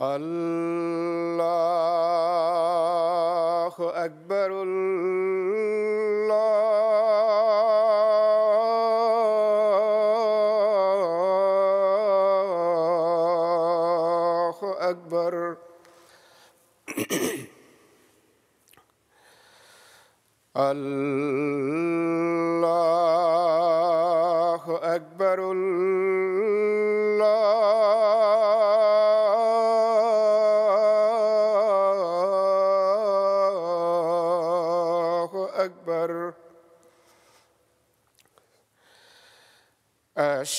Allah.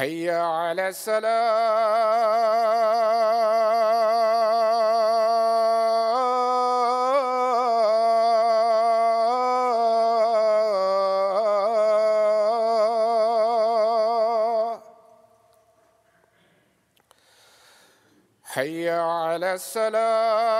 حي على السلام. حي على السلام.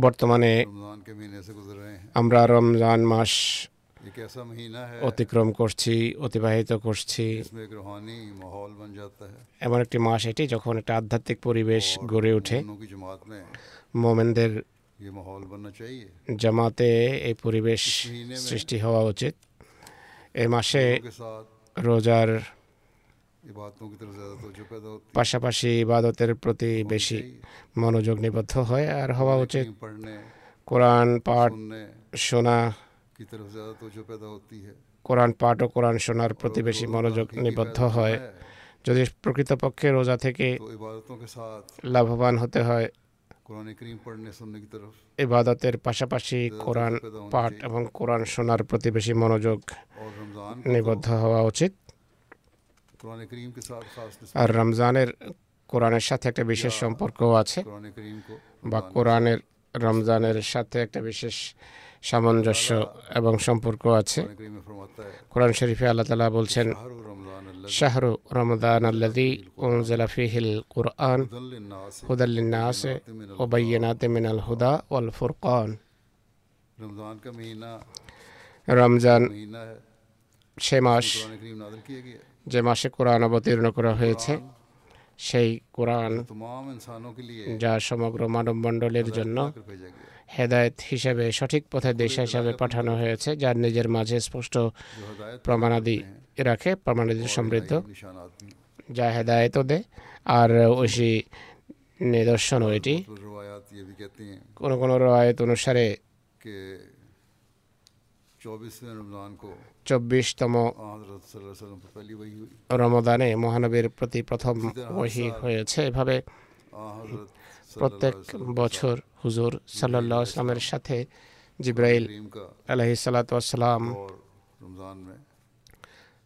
বর্তমানে আমরা রমজান মাস অতিক্রম করছি অতিবাহিত করছি। এমন একটি মাস এটি যখন একটা আধ্যাত্মিক পরিবেশ গড়ে ওঠে। মোমেনদের জামাতে এই পরিবেশ সৃষ্টি হওয়া উচিত। এ মাসে রোজার পাশাপাশি ইবাদতের প্রতি বেশি মনোযোগ নিবদ্ধ হয় আর হওয়া উচিত কোরআন পাঠ শোনা, কোরআন পাঠ ও কোরআন শোনার প্রতি বেশি মনোযোগ নিবদ্ধ হয়। যদি প্রকৃতপক্ষে রোজা থেকে লাভবান হতে হয় ইবাদতের পাশাপাশি কোরআন পাঠ এবং কোরআন শোনার প্রতি বেশি মনোযোগ নিবদ্ধ হওয়া উচিত। আর রমজানের কোরআনের সাথে একটা বিশেষ সম্পর্কও আছে বা কোরআনের রমজানের সাথে একটা বিশেষ সামঞ্জস্য এবং সম্পর্ক আছে। কোরআন শরীফে আল্লাহ তালা বলছেন شهر رمضان الذي أنزل فيه القرآن هدى للناس وبينات من الهدى والفرقان রমজান সে মাস যে মাসে কোরআন অবতীর্ণ করা হয়েছে সেই কোরআন যা সমগ্র মানব মানবমণ্ডলের জন্য হেদায়ত হিসেবে সঠিক পথে দেশ হিসাবে পাঠানো হয়েছে যার নিজের মাঝে স্পষ্ট প্রমাণাদি রাখে প্রমাণাদি সমৃদ্ধ। যা হেদায়তও দেয় আর ঐশী নিদর্শনও এটি। কোনো কোনো রায়ত অনুসারে চব্বিশতম রমদানে মহানবীর প্রতি প্রথম ওহি হয়েছে এভাবে প্রত্যেক বছর হুজুর সাল্লাহ সাথে জিব্রাইল আলহি সালাতাম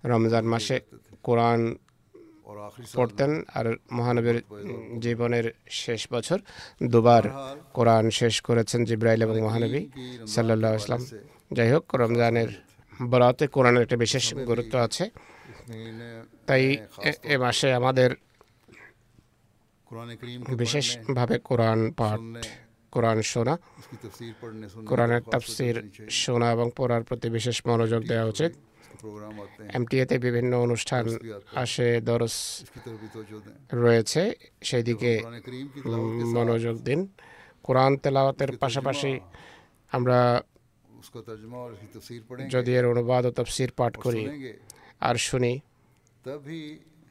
রমজান মাসে কোরআন পড়তেন আর মহানবীর জীবনের শেষ বছর দুবার কোরআন শেষ করেছেন জিব্রাইল এবং মহানবী সাল্লাহ আসলাম যাই হোক রমজানের বরাতে কোরআনের একটা বিশেষ গুরুত্ব আছে। তাই এ মাসে আমাদের বিশেষভাবে কোরআন পাঠ কোরআন শোনা। কোরআনের তাফসির শোনা এবং পড়ার প্রতি বিশেষ মনোযোগ দেওয়া উচিত। এমটিএতে বিভিন্ন অনুষ্ঠান আসে, দরস রয়েছে। সেই দিকে মনোযোগ দিন। কোরআন তেলাওয়াতের পাশাপাশি আমরা যদি এর অনুবাদ ও তফসির পাঠ করি আর শুনি, তবে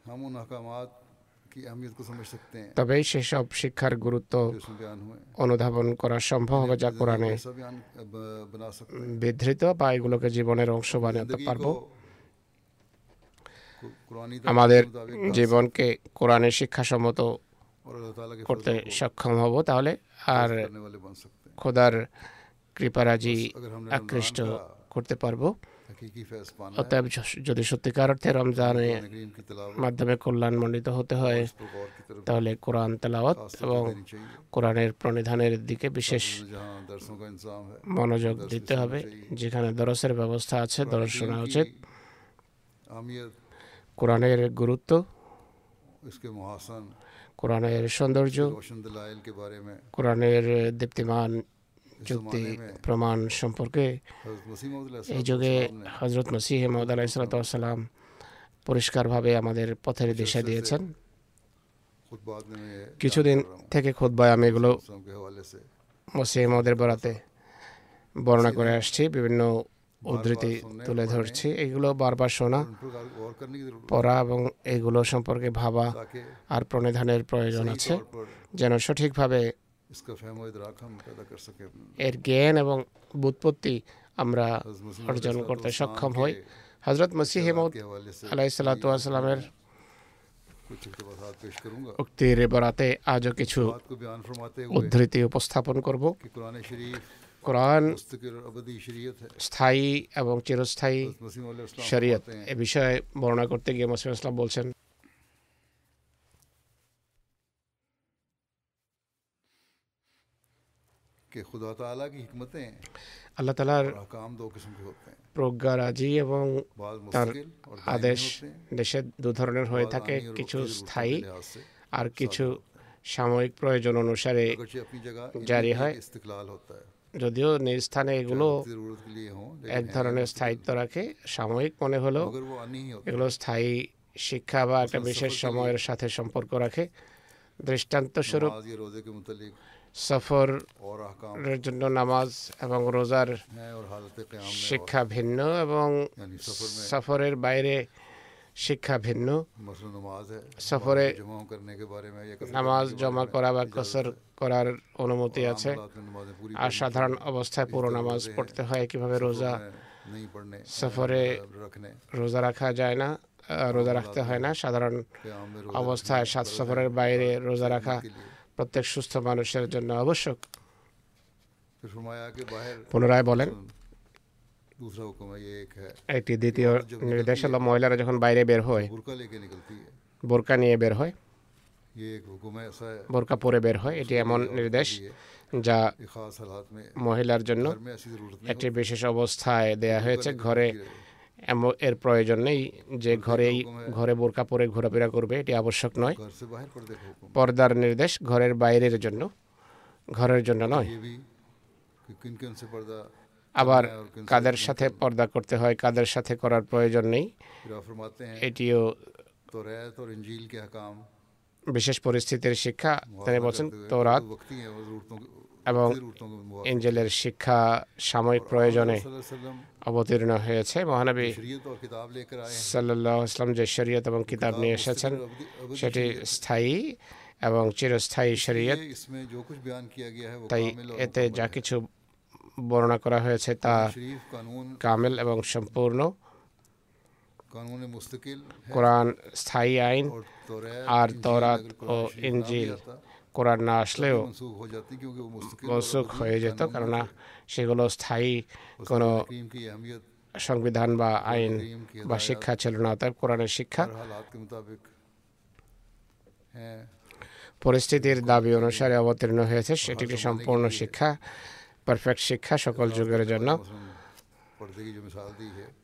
হম তবে সেসব শিক্ষার গুরুত্ব অনুধাবন করা সম্ভব হবে যা কোরআনে বিধৃত বা এগুলোকে জীবনের অংশ বানাতে পারব। আমাদের জীবনকে কোরআনের শিক্ষাসম্মত করতে সক্ষম হব তাহলে। আর খোদার কৃপারাজি আকৃষ্ট করতে পারব। অতএব যদি সত্যিকার অর্থে রমজানে মাধ্যমে কল্যাণ মণ্ডিত হতে হয় তাহলে কোরআন তেলাওয়াত এবং কোরআনের প্রণিধানের দিকে বিশেষ মনোযোগ দিতে হবে যেখানে দরসের ব্যবস্থা আছে দর্শন উচিত কোরআনের গুরুত্ব কোরআনের সৌন্দর্য কোরআনের দীপ্তিমান যুক্তি প্রমাণ সম্পর্কে এই যুগে হজরত মসিহ মহদ আলাহ সালাম পরিষ্কারভাবে আমাদের পথের দিশা দিয়েছেন কিছুদিন থেকে খোদবায় আমি এগুলো মসিহ মহদের বরাতে বর্ণনা করে আসছি বিভিন্ন উদ্ধৃতি তুলে ধরছি। এগুলো বারবার শোনা পড়া এবং এগুলো সম্পর্কে ভাবা আর প্রণিধানের প্রয়োজন আছে। যেন সঠিকভাবে এর জ্ঞান এবং বুৎপত্তি আমরা অর্জন করতে সক্ষম হই। হজরত মসিহ উক্তির বরাতে আজও কিছু উদ্ধৃতি উপস্থাপন করব। কোরআন স্থায়ী এবং চিরস্থায়ী শরীয়ত এ বিষয়ে বর্ণনা করতে গিয়ে মসিম ইসলাম বলছেন আল্লাহ তালার প্রজ্ঞারাজি এবং তার আদেশ দেশে দু ধরনের হয়ে থাকে কিছু স্থায়ী আর কিছু সাময়িক প্রয়োজন অনুসারে জারি হয় যদিও নিজ স্থানে এগুলো এক ধরনের স্থায়িত্ব রাখে সাময়িক মনে হলো এগুলো স্থায়ী শিক্ষা বা একটা বিশেষ সময়ের সাথে সম্পর্ক রাখে দৃষ্টান্তস্বরূপ সফরের জন্য নামাজ এবং রোজার শিক্ষা ভিন্ন এবং সফরের বাইরে শিক্ষা ভিন্ন। সফরে নামাজ জমা করা বা কসর করার অনুমতি আছে। আর সাধারণ অবস্থায় পুরো নামাজ পড়তে হয়, কীভাবে রোজা সফরে রোজা রাখা যায় না, রোজা রাখতে হয় না। সাধারণ অবস্থায় সাত সফরের বাইরে রোজা রাখা প্রত্যেক সুস্থ মানুষের জন্য আবশ্যক। পুনরায় বলেন। একটি দ্বিতীয় নির্দেশ হলো মহিলারা যখন বাইরে বের হয় বোরকা নিয়ে বের হয়। বোরকা পরে বের হয়। এটি এমন নির্দেশ যা মহিলার জন্য একটি বিশেষ অবস্থায় দেয়া হয়েছে। ঘরে এর প্রয়োজন নেই যে ঘরেই ঘরে বোরকা পরে ঘোরাফেরা করবে এটি আবশ্যক নয়। পর্দার নির্দেশ ঘরের বাইরের জন্য ঘরের জন্য নয়। আবার কাদের সাথে পর্দা করতে হয় কাদের সাথে করার প্রয়োজন নেই। এটিও বিশেষ পরিস্থিতির শিক্ষা তিনি বলছেন তোরাত। এবং এঞ্জেলের শিক্ষা সাময়িক প্রয়োজনে অবতীর্ণ হয়েছে। মহানবী সাল্লাহ ইসলাম যে শরীয়ত এবং কিতাব নিয়ে এসেছেন সেটি স্থায়ী এবং চিরস্থায়ী শরীয়ত তাই এতে যা কিছু বর্ণনা করা হয়েছে তা কামেল এবং সম্পূর্ণ। কোরআন স্থায়ী আইন আর তরাত ও ইঞ্জিল। কোরআন না আসলেও মনসুখ হয়ে যেত। কেননা সেগুলো স্থায়ী কোনো সংবিধান বা আইন বা শিক্ষা ছিল না তাই কোরআনের শিক্ষা। পরিস্থিতির দাবি অনুসারে অবতীর্ণ হয়েছে সেটি সম্পূর্ণ শিক্ষা পারফেক্ট শিক্ষা সকল যুগের জন্য।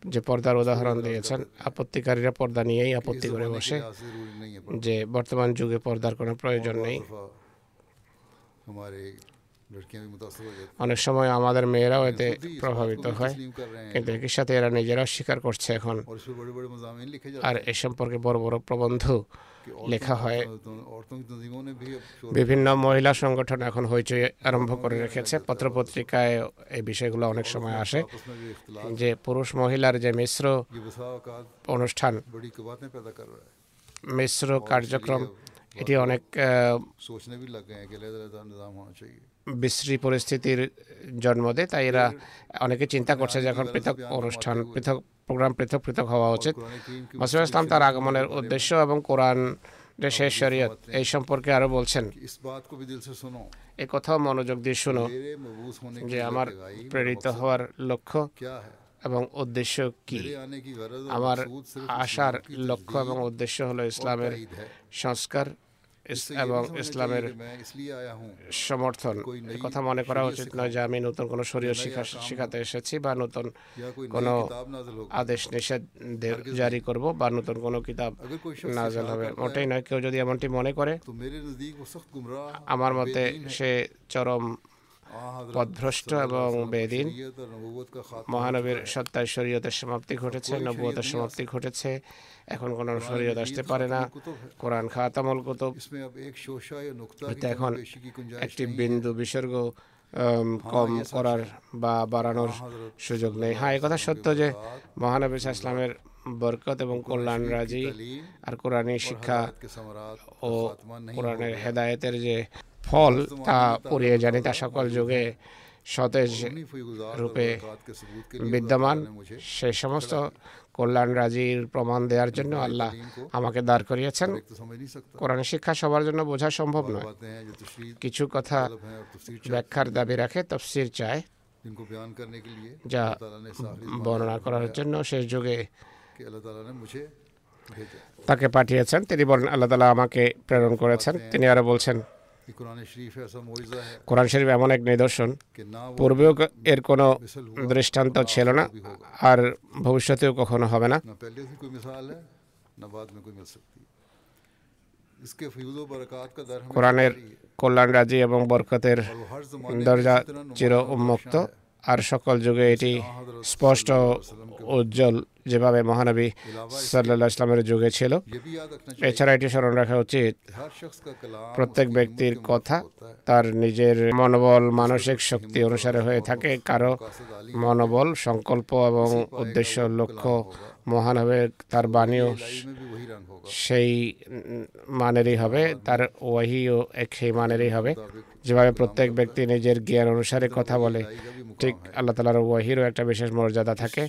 যে পর্দার উদাহরণ দিয়েছেন আপত্তিকারীরা পর্দা নিয়েই আপত্তি করে বসে। যে বর্তমান যুগে পর্দার কোনো প্রয়োজন নেই। অনেক সময় আমাদের মেয়েরাও এতে প্রভাবিত হয়। কিন্তু একই সাথে এরা নিজেরাও স্বীকার করছে এখন। আর এ সম্পর্কে বড় বড় প্রবন্ধ লেখা হয়। বিভিন্ন মহিলা সংগঠন এখন হইচই আরম্ভ করে রেখেছে। পত্রপত্রিকায় এই বিষয়গুলো অনেক সময় আসে। যে পুরুষ মহিলার যে মিশ্র অনুষ্ঠান মিশ্র কার্যক্রম এটি অনেক বিশ্রী পরিস্থিতির জন্ম দেয় তাই এরা অনেকে চিন্তা করছে যে এখন পৃথক অনুষ্ঠান পৃথক প্রোগ্রাম পৃথক পৃথক হওয়া উচিত। মাসুদ ইসলাম তার আগমনের উদ্দেশ্য এবং কোরআন শেষ শরীয়ত এই সম্পর্কে আরও বলছেন। এ কথাও মনোযোগ দিয়ে শুনো যে আমার প্রেরিত হওয়ার লক্ষ্য এবং উদ্দেশ্য কি? আমার আসার লক্ষ্য এবং উদ্দেশ্য হলো ইসলামের সংস্কার এবং ইসলামের সমর্থন। কথা মনে করা উচিত নয় যে আমি নতুন কোনো শরীয় শিখা শিখাতে এসেছি বা নতুন কোনো আদেশ নিষেধ জারি করব বা নতুন কোনো কিতাব নাজল হবে। মোটেই নয় কেউ যদি এমনটি মনে করে আমার মতে সে চরম পদভ্রষ্ট এবং বেদিন মহানবীর সত্তার শরীয়তের সমাপ্তি ঘটেছে নবুয়তের সমাপ্তি ঘটেছে। এখন কোন শরীয়ত আসতে পারে না। কোরআন খাতামল কুতুব। এখন একটি বিন্দু বিসর্গ কম করার বা বাড়ানোর সুযোগ নেই। হ্যাঁ কথা সত্য যে মহানবী ইসলামের বরকত এবং কল্যাণ রাজি আর কোরআনী শিক্ষা ও কোরআনের হেদায়তের যে ফল তা পুড়িয়ে জানি তা সকল যুগে সতেজ রূপে বিদ্যমান সেই সমস্ত কল্যাণ রাজির প্রমাণ দেওয়ার জন্য আল্লাহ আমাকে দাঁড় করিয়েছেন। কোরআন শিক্ষা সবার জন্য বোঝা সম্ভব নয়। কিছু কথা ব্যাখ্যার দাবি রাখে তফসির চায়। যা বর্ণনা করার জন্য শেষ যুগে তাকে পাঠিয়েছেন। তিনি বলেন আল্লাহ তালা আমাকে প্রেরণ করেছেন। তিনি আরও বলছেন কোরআন শরীফ এমন এক নিদর্শন। পূর্বেও এর কোনো দৃষ্টান্ত ছিল না আর ভবিষ্যতেও কখনো হবে না। কোরআনের কল্যাণ রাজি এবং বরকতের দরজা চির উন্মুক্ত। আর সকল যুগে এটি স্পষ্ট উজ্জ্বল যেভাবে মহানবী সাল্লা ইসলামের যুগে ছিল। এছাড়া এটি স্মরণ রাখা উচিত, প্রত্যেক ব্যক্তির কথা তার নিজের মনোবল, মানসিক শক্তি অনুসারে হয়ে থাকে। কারও মনোবল, সংকল্প এবং উদ্দেশ্য, লক্ষ্য মহান হবে তার বাণীও সেই মানেরই হবে তার ওয়াহিও এক সেই মানেরই হবে। যেভাবে প্রত্যেক ব্যক্তি নিজের জ্ঞান অনুসারে কথা বলে ঠিক আল্লাহ তালার ওয়াহিরও একটা বিশেষ মর্যাদা থাকে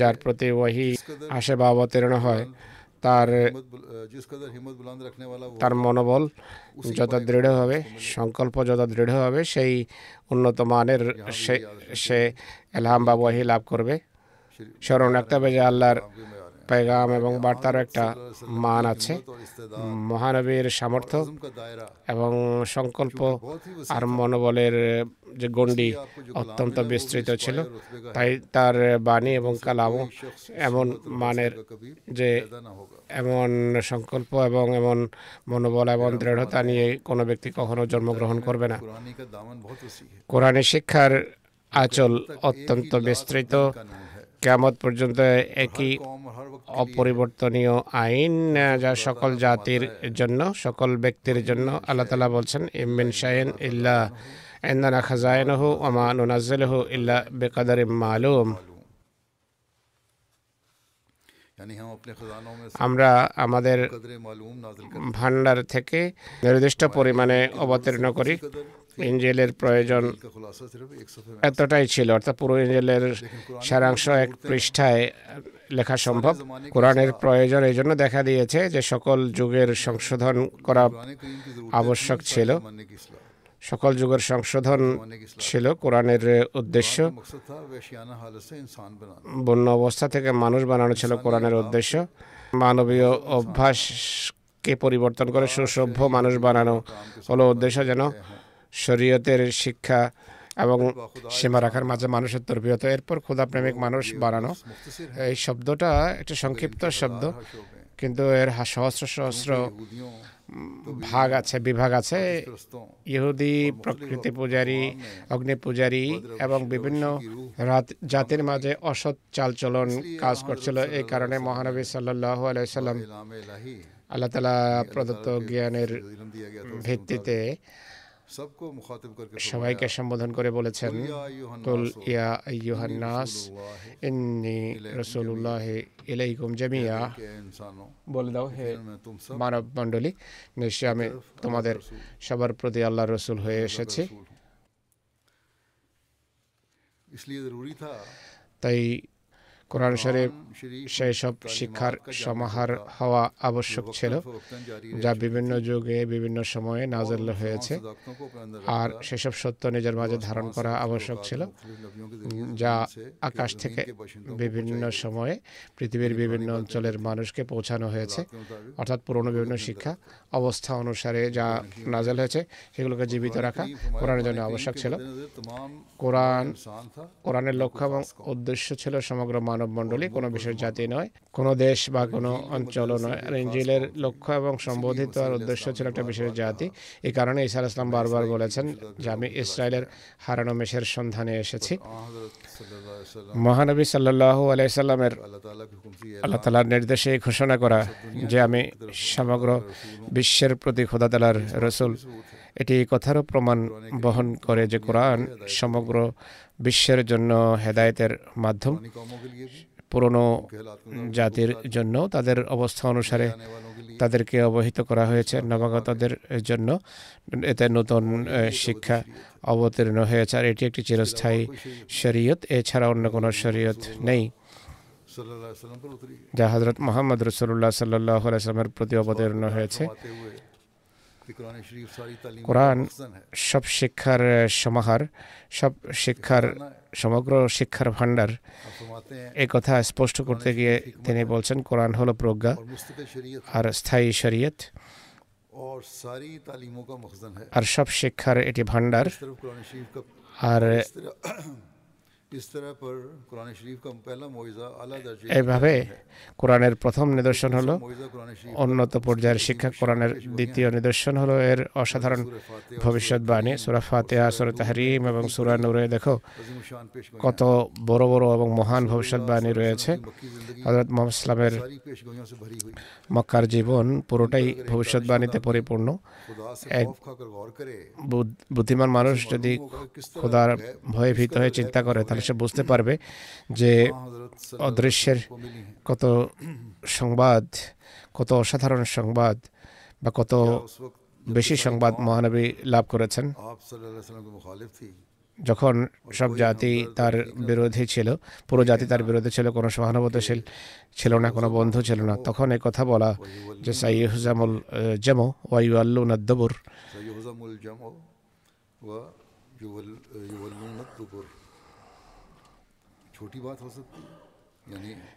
যার প্রতি ওয়াহি আসে বা অবতীর্ণ হয়। তার তার মনোবল যত দৃঢ় হবে সংকল্প যত দৃঢ় হবে সেই উন্নত মানের সে এলহাম বা বহি লাভ করবে। স্মরণ রাখতে হবে যে আল্লাহর পেগাম এবং বার্তারও একটা মান আছে। মহানবীর সামর্থ্য এবং সংকল্প আর মনোবলের যে গণ্ডি অত্যন্ত বিস্তৃত ছিল, তাই তার বাণী এবং কালামও এমন মানের যে এমন সংকল্প এবং এমন মনোবল এবং দৃঢ়তা নিয়ে কোনো ব্যক্তি কখনো জন্মগ্রহণ করবে না। কোরআনী শিক্ষার আচল অত্যন্ত বিস্তৃত। কেমত পর্যন্ত একই অপরিবর্তনীয় আইন যা সকল জাতির জন্য সকল ব্যক্তির জন্য আল্লাহ তালা বলছেন ইমিন শাহিন ইল্লা এন্দানা খাজায়নহু ওমা হু ইল্লা বেকাদারিম মালুম। আমরা আমাদের ভান্ডার থেকে নির্দিষ্ট পরিমাণে অবতীর্ণ করি। ইঞ্জেলের প্রয়োজন এতটাই ছিল অর্থাৎ পুরো ইঞ্জেলের সারাংশ এক পৃষ্ঠায় লেখা সম্ভব। কোরআনের প্রয়োজন এই জন্য দেখা দিয়েছে যে সকল যুগের সংশোধন করা আবশ্যক ছিল। সকল যুগের সংশোধন ছিল কোরআনের উদ্দেশ্য। বন্য অবস্থা থেকে মানুষ বানানো ছিল কোরআনের উদ্দেশ্য। মানবীয় অভ্যাসকে পরিবর্তন করে সুসভ্য মানুষ বানানো হলো উদ্দেশ্য যেন শরীয়তের শিক্ষা এবং সীমা রাখার মাঝে মানুষের তর্বিয়ত। এরপর ক্ষুদাপ্রেমিক মানুষ বানানো। এই শব্দটা একটি সংক্ষিপ্ত শব্দ, কিন্তু এর সহস্র সহস্র ভাগ আছে, বিভাগ আছে, ইহুদি, প্রকৃতি পূজারী অগ্নি পূজারী এবং বিভিন্ন জাতির মাঝে অসৎ চালচলন কাজ করছিল। এই কারণে মহানবী সাল্লাহ আলাইসাল্লাম আল্লাহ তালা প্রদত্ত জ্ঞানের ভিত্তিতে সবাইকে সম্বোধন করে বলেছেন কুল ইয়া আইয়ুহান নাস ইন্নি রাসূলুল্লাহ ইলাইকুম জামিয়া বলে দাও হে মানব মণ্ডলী নিশ্চয় আমি তোমাদের সবার প্রতি আল্লাহর রসুল হয়ে এসেছি। তাই কোরআন শরীফ সেসব শিক্ষার সমাহার হওয়া আবশ্যক ছিল যা বিভিন্ন যুগে বিভিন্ন সময়ে নাজল হয়েছে। আর সেসব সত্য নিজের মাঝে ধারণ করা আবশ্যক ছিল যা আকাশ থেকে বিভিন্ন সময়ে পৃথিবীর বিভিন্ন অঞ্চলের মানুষকে পৌঁছানো হয়েছে। অর্থাৎ পুরনো বিভিন্ন শিক্ষা অবস্থা অনুসারে যা নাজেল হয়েছে সেগুলোকে জীবিত রাখা কোরআনের জন্য আবশ্যক ছিল। কোরআন কোরআনের লক্ষ্য এবং উদ্দেশ্য ছিল সমগ্র মানব মণ্ডলী কোনো মানুষের জাতি নয়, কোনো দেশ বা কোনো অঞ্চলও নয়। আর ইঞ্জিলের লক্ষ্য এবং সম্বোধিত আর উদ্দেশ্য ছিল একটা বিশেষ জাতি। এ কারণে ইসা ইসলাম বারবার বলেছেন যে, আমি ইসরায়েলের হারানো মেশের সন্ধানে এসেছি। মহানবী সাল্লাহ আলাইসাল্লামের আল্লাহ তালার নির্দেশে ঘোষণা করা যে, আমি সমগ্র বিশ্বের প্রতি খোদাতালার রসুল। এটি কথারও প্রমাণ বহন করে যে, কোরআন সমগ্র বিশ্বের জন্য হেদায়েতের মাধ্যম। পুরনো জাতির জন্য তাদের অবস্থা অনুসারে তাদেরকে অবহিত করা হয়েছে নবাগতদের জন্য। এতে নতুন শিক্ষা অবতীর্ণ হয়েছে আর এটি একটি চিরস্থায়ী শরীয়ত এছাড়া অন্য কোনো শরীয়ত নেই। যা হজরত মোহাম্মদ রসুল্লাহ সাল্লাহ প্রতি অবতীর্ণ হয়েছে। কোরআন সব শিক্ষার সমাহার সব শিক্ষার সমগ্র শিক্ষার ভাণ্ডার এ কথা স্পষ্ট করতে গিয়ে তিনি বলছেন কোরআন হলো প্রজ্ঞা আর স্থায়ী শরীয়ত। আর সব শিক্ষার এটি ভাণ্ডার। আর এভাবে কোরআনের প্রথম নিদর্শন হলো উন্নত পর্যায়ের শিক্ষা কোরআনের দ্বিতীয় নিদর্শন হলো এর অসাধারণ ভবিষ্যৎবাণী সুরা ফাতেহা সুরা তাহরিম এবং সুরা নূরে দেখো কত বড় বড় এবং মহান ভবিষ্যৎবাণী রয়েছে হজরত মোহাম্মদ ইসলামের মক্কার জীবন পুরোটাই ভবিষ্যৎবাণীতে পরিপূর্ণ এক বুদ্ধিমান মানুষ যদি খোদার ভয়ে ভীত হয়ে চিন্তা করে তাহলে সে বুঝতে পারবে যে অদৃশ্যের কত সংবাদ, কত অসাধারণ সংবাদ বা কত বেশি সংবাদ মহানবী লাভ করেছেন। যখন সব জাতি তার বিরোধী ছিল, পুরো জাতি তার বিরোধী ছিল, কোনো সহানুভূতিশীল ছিল না, কোনো বন্ধু ছিল না, তখন এই কথা বলা যে সাইহুজামুল জামো ওয়াইউ আল্লু নাদ্দবুর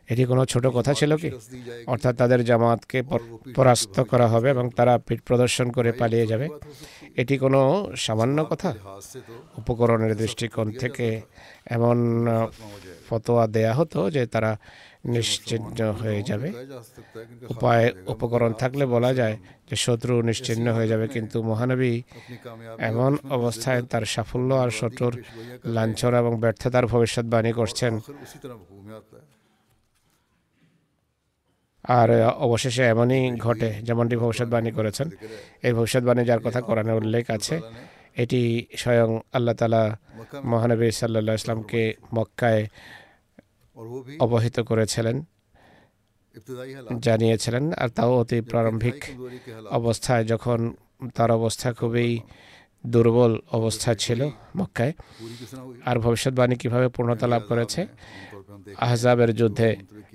এটি কোনো ছোট কথা ছিল কি? অর্থাৎ তাদের জামাতকে পরাস্ত করা হবে এবং তারা পিঠ প্রদর্শন করে পালিয়ে যাবে। এটি কোনো সামান্য কথা? উপকরণের দৃষ্টিকোণ থেকে এমন ফতোয়া দেয়া হতো যে তারা নিশ্চিহ্ন হয়ে যাবে। উপায় উপকরণ থাকলে বলা যায় যে শত্রু নিশ্চিহ্ন হয়ে যাবে কিন্তু মহানবী এমন অবস্থায় তার সাফল্য আর শত্রুর লাঞ্ছন এবং ব্যর্থতার ভবিষ্যৎবাণী করছেন। আর অবশেষে এমনই ঘটে যেমনটি ভবিষ্যৎবাণী করেছেন। এই ভবিষ্যৎবাণী যার কথা কোরআনে উল্লেখ আছে এটি স্বয়ং আল্লাহ তালা মহানবী সাল্লা ইসলামকে মক্কায় অবহিত করেছিলেন জানিয়েছিলেন আর তাও অতি প্রারম্ভিক অবস্থায় যখন তার অবস্থা খুবই দুর্বল অবস্থা ছিল মক্কায় আর ভবিষ্যৎবাণী কীভাবে পূর্ণতা লাভ করেছে আহজাবের যুদ্ধে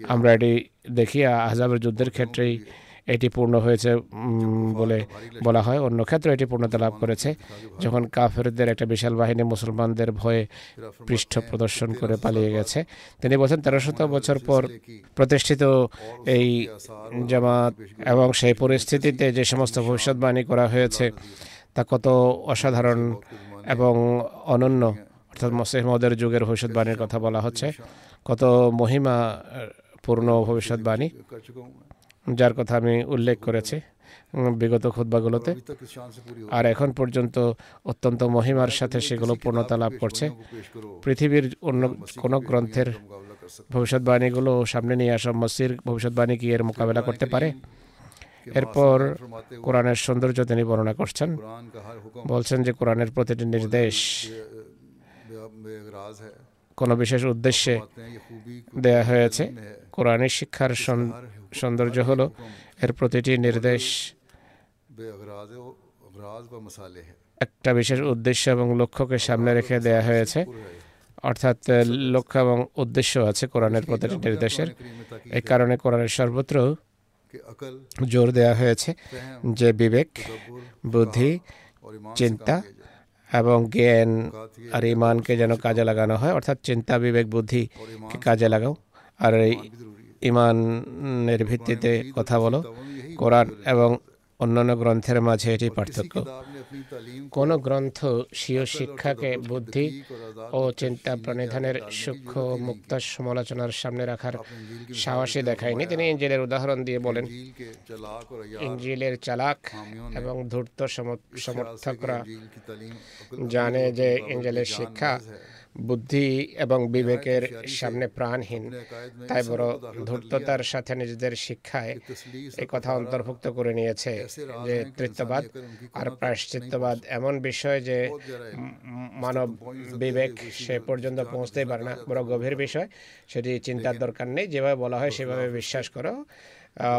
আমরা এটি দেখি আহজাবের যুদ্ধের ক্ষেত্রেই এটি পূর্ণ হয়েছে বলে বলা হয়। অন্য ক্ষেত্রে এটি পূর্ণতা লাভ করেছে। যখন কাফেরদের একটা বিশাল বাহিনী মুসলমানদের ভয়ে পৃষ্ঠ প্রদর্শন করে পালিয়ে গেছে, তিনি বলছেন তেরোশত বছর পর প্রতিষ্ঠিত এই জামাত এবং সেই পরিস্থিতিতে যে সমস্ত ভবিষ্যৎবাণী করা হয়েছে, তা কত অসাধারণ এবং অনন্য, অর্থাৎ মোসেহমদের যুগের ভবিষ্যৎবাণীর কথা বলা হচ্ছে। কত মহিমা পূর্ণ ভবিষ্যৎবাণী। যার কথা আমি উল্লেখ করেছি বিগত খুদ্বাগুলোতে আর এখন পর্যন্ত অত্যন্ত মহিমার সাথে সেগুলো পূর্ণতা লাভ করছে। পৃথিবীর অন্য কোনো গ্রন্থের ভবিষ্যৎবাণীগুলো সামনে নিয়ে আসা মসির ভবিষ্যৎবাণী কি এর মোকাবেলা করতে পারে? এরপর কোরআনের সৌন্দর্য তিনি বর্ণনা করছেন। বলছেন যে কোরআনের প্রতিটি নির্দেশ কোনো বিশেষ উদ্দেশ্যে দেয়া হয়েছে। কোরআনের শিক্ষার সৌন্দর্য হলো এর প্রতিটি নির্দেশ। একটা বিশেষ উদ্দেশ্য এবং লক্ষ্যকে সামনে রেখে দেয়া হয়েছে। অর্থাৎ লক্ষ্য এবং উদ্দেশ্য আছে কোরআনের প্রতিটি নির্দেশের। এই কারণে কোরআনের সর্বত্র জোর দেয়া হয়েছে যে বিবেক, বুদ্ধি, চিন্তা এবং জ্ঞান আর ইমানকে যেন কাজে লাগানো হয়। অর্থাৎ, চিন্তা, বিবেক, বুদ্ধিকে কাজে লাগাও। আর এই ইমানের ভিত্তিতে কথা বলো, কোরআন এবং অন্যান্য গ্রন্থের মাঝে এটি পার্থক্য। কোন গ্রন্থ স্বীয় শিক্ষাকে বুদ্ধি ও চিন্তা প্রণিধানের সূক্ষ্ম মুক্ত সমালোচনার সামনে রাখার সাহসে দেখায়নি। তিনি ইঞ্জিলের উদাহরণ দিয়ে বলেন, ইঞ্জিলের চালাক এবং ধূর্ত সমর্থকরা জানে যে ইঞ্জিলের শিক্ষা বুদ্ধি এবং বিবেকের সামনে প্রাণহীন। তাই বড় ধূর্ততার সাথে নিজেদের শিক্ষায় এই কথা অন্তর্ভুক্ত করে নিয়েছে যে তৃত্ববাদ আর প্রায়শ্চিত্তবাদ এমন বিষয় যে মানব বিবেক সে পর্যন্ত পৌঁছতেই পারে না। বড় গভীর বিষয়, সেটি চিন্তার দরকার নেই। যেভাবে বলা হয় সেভাবে বিশ্বাস করো।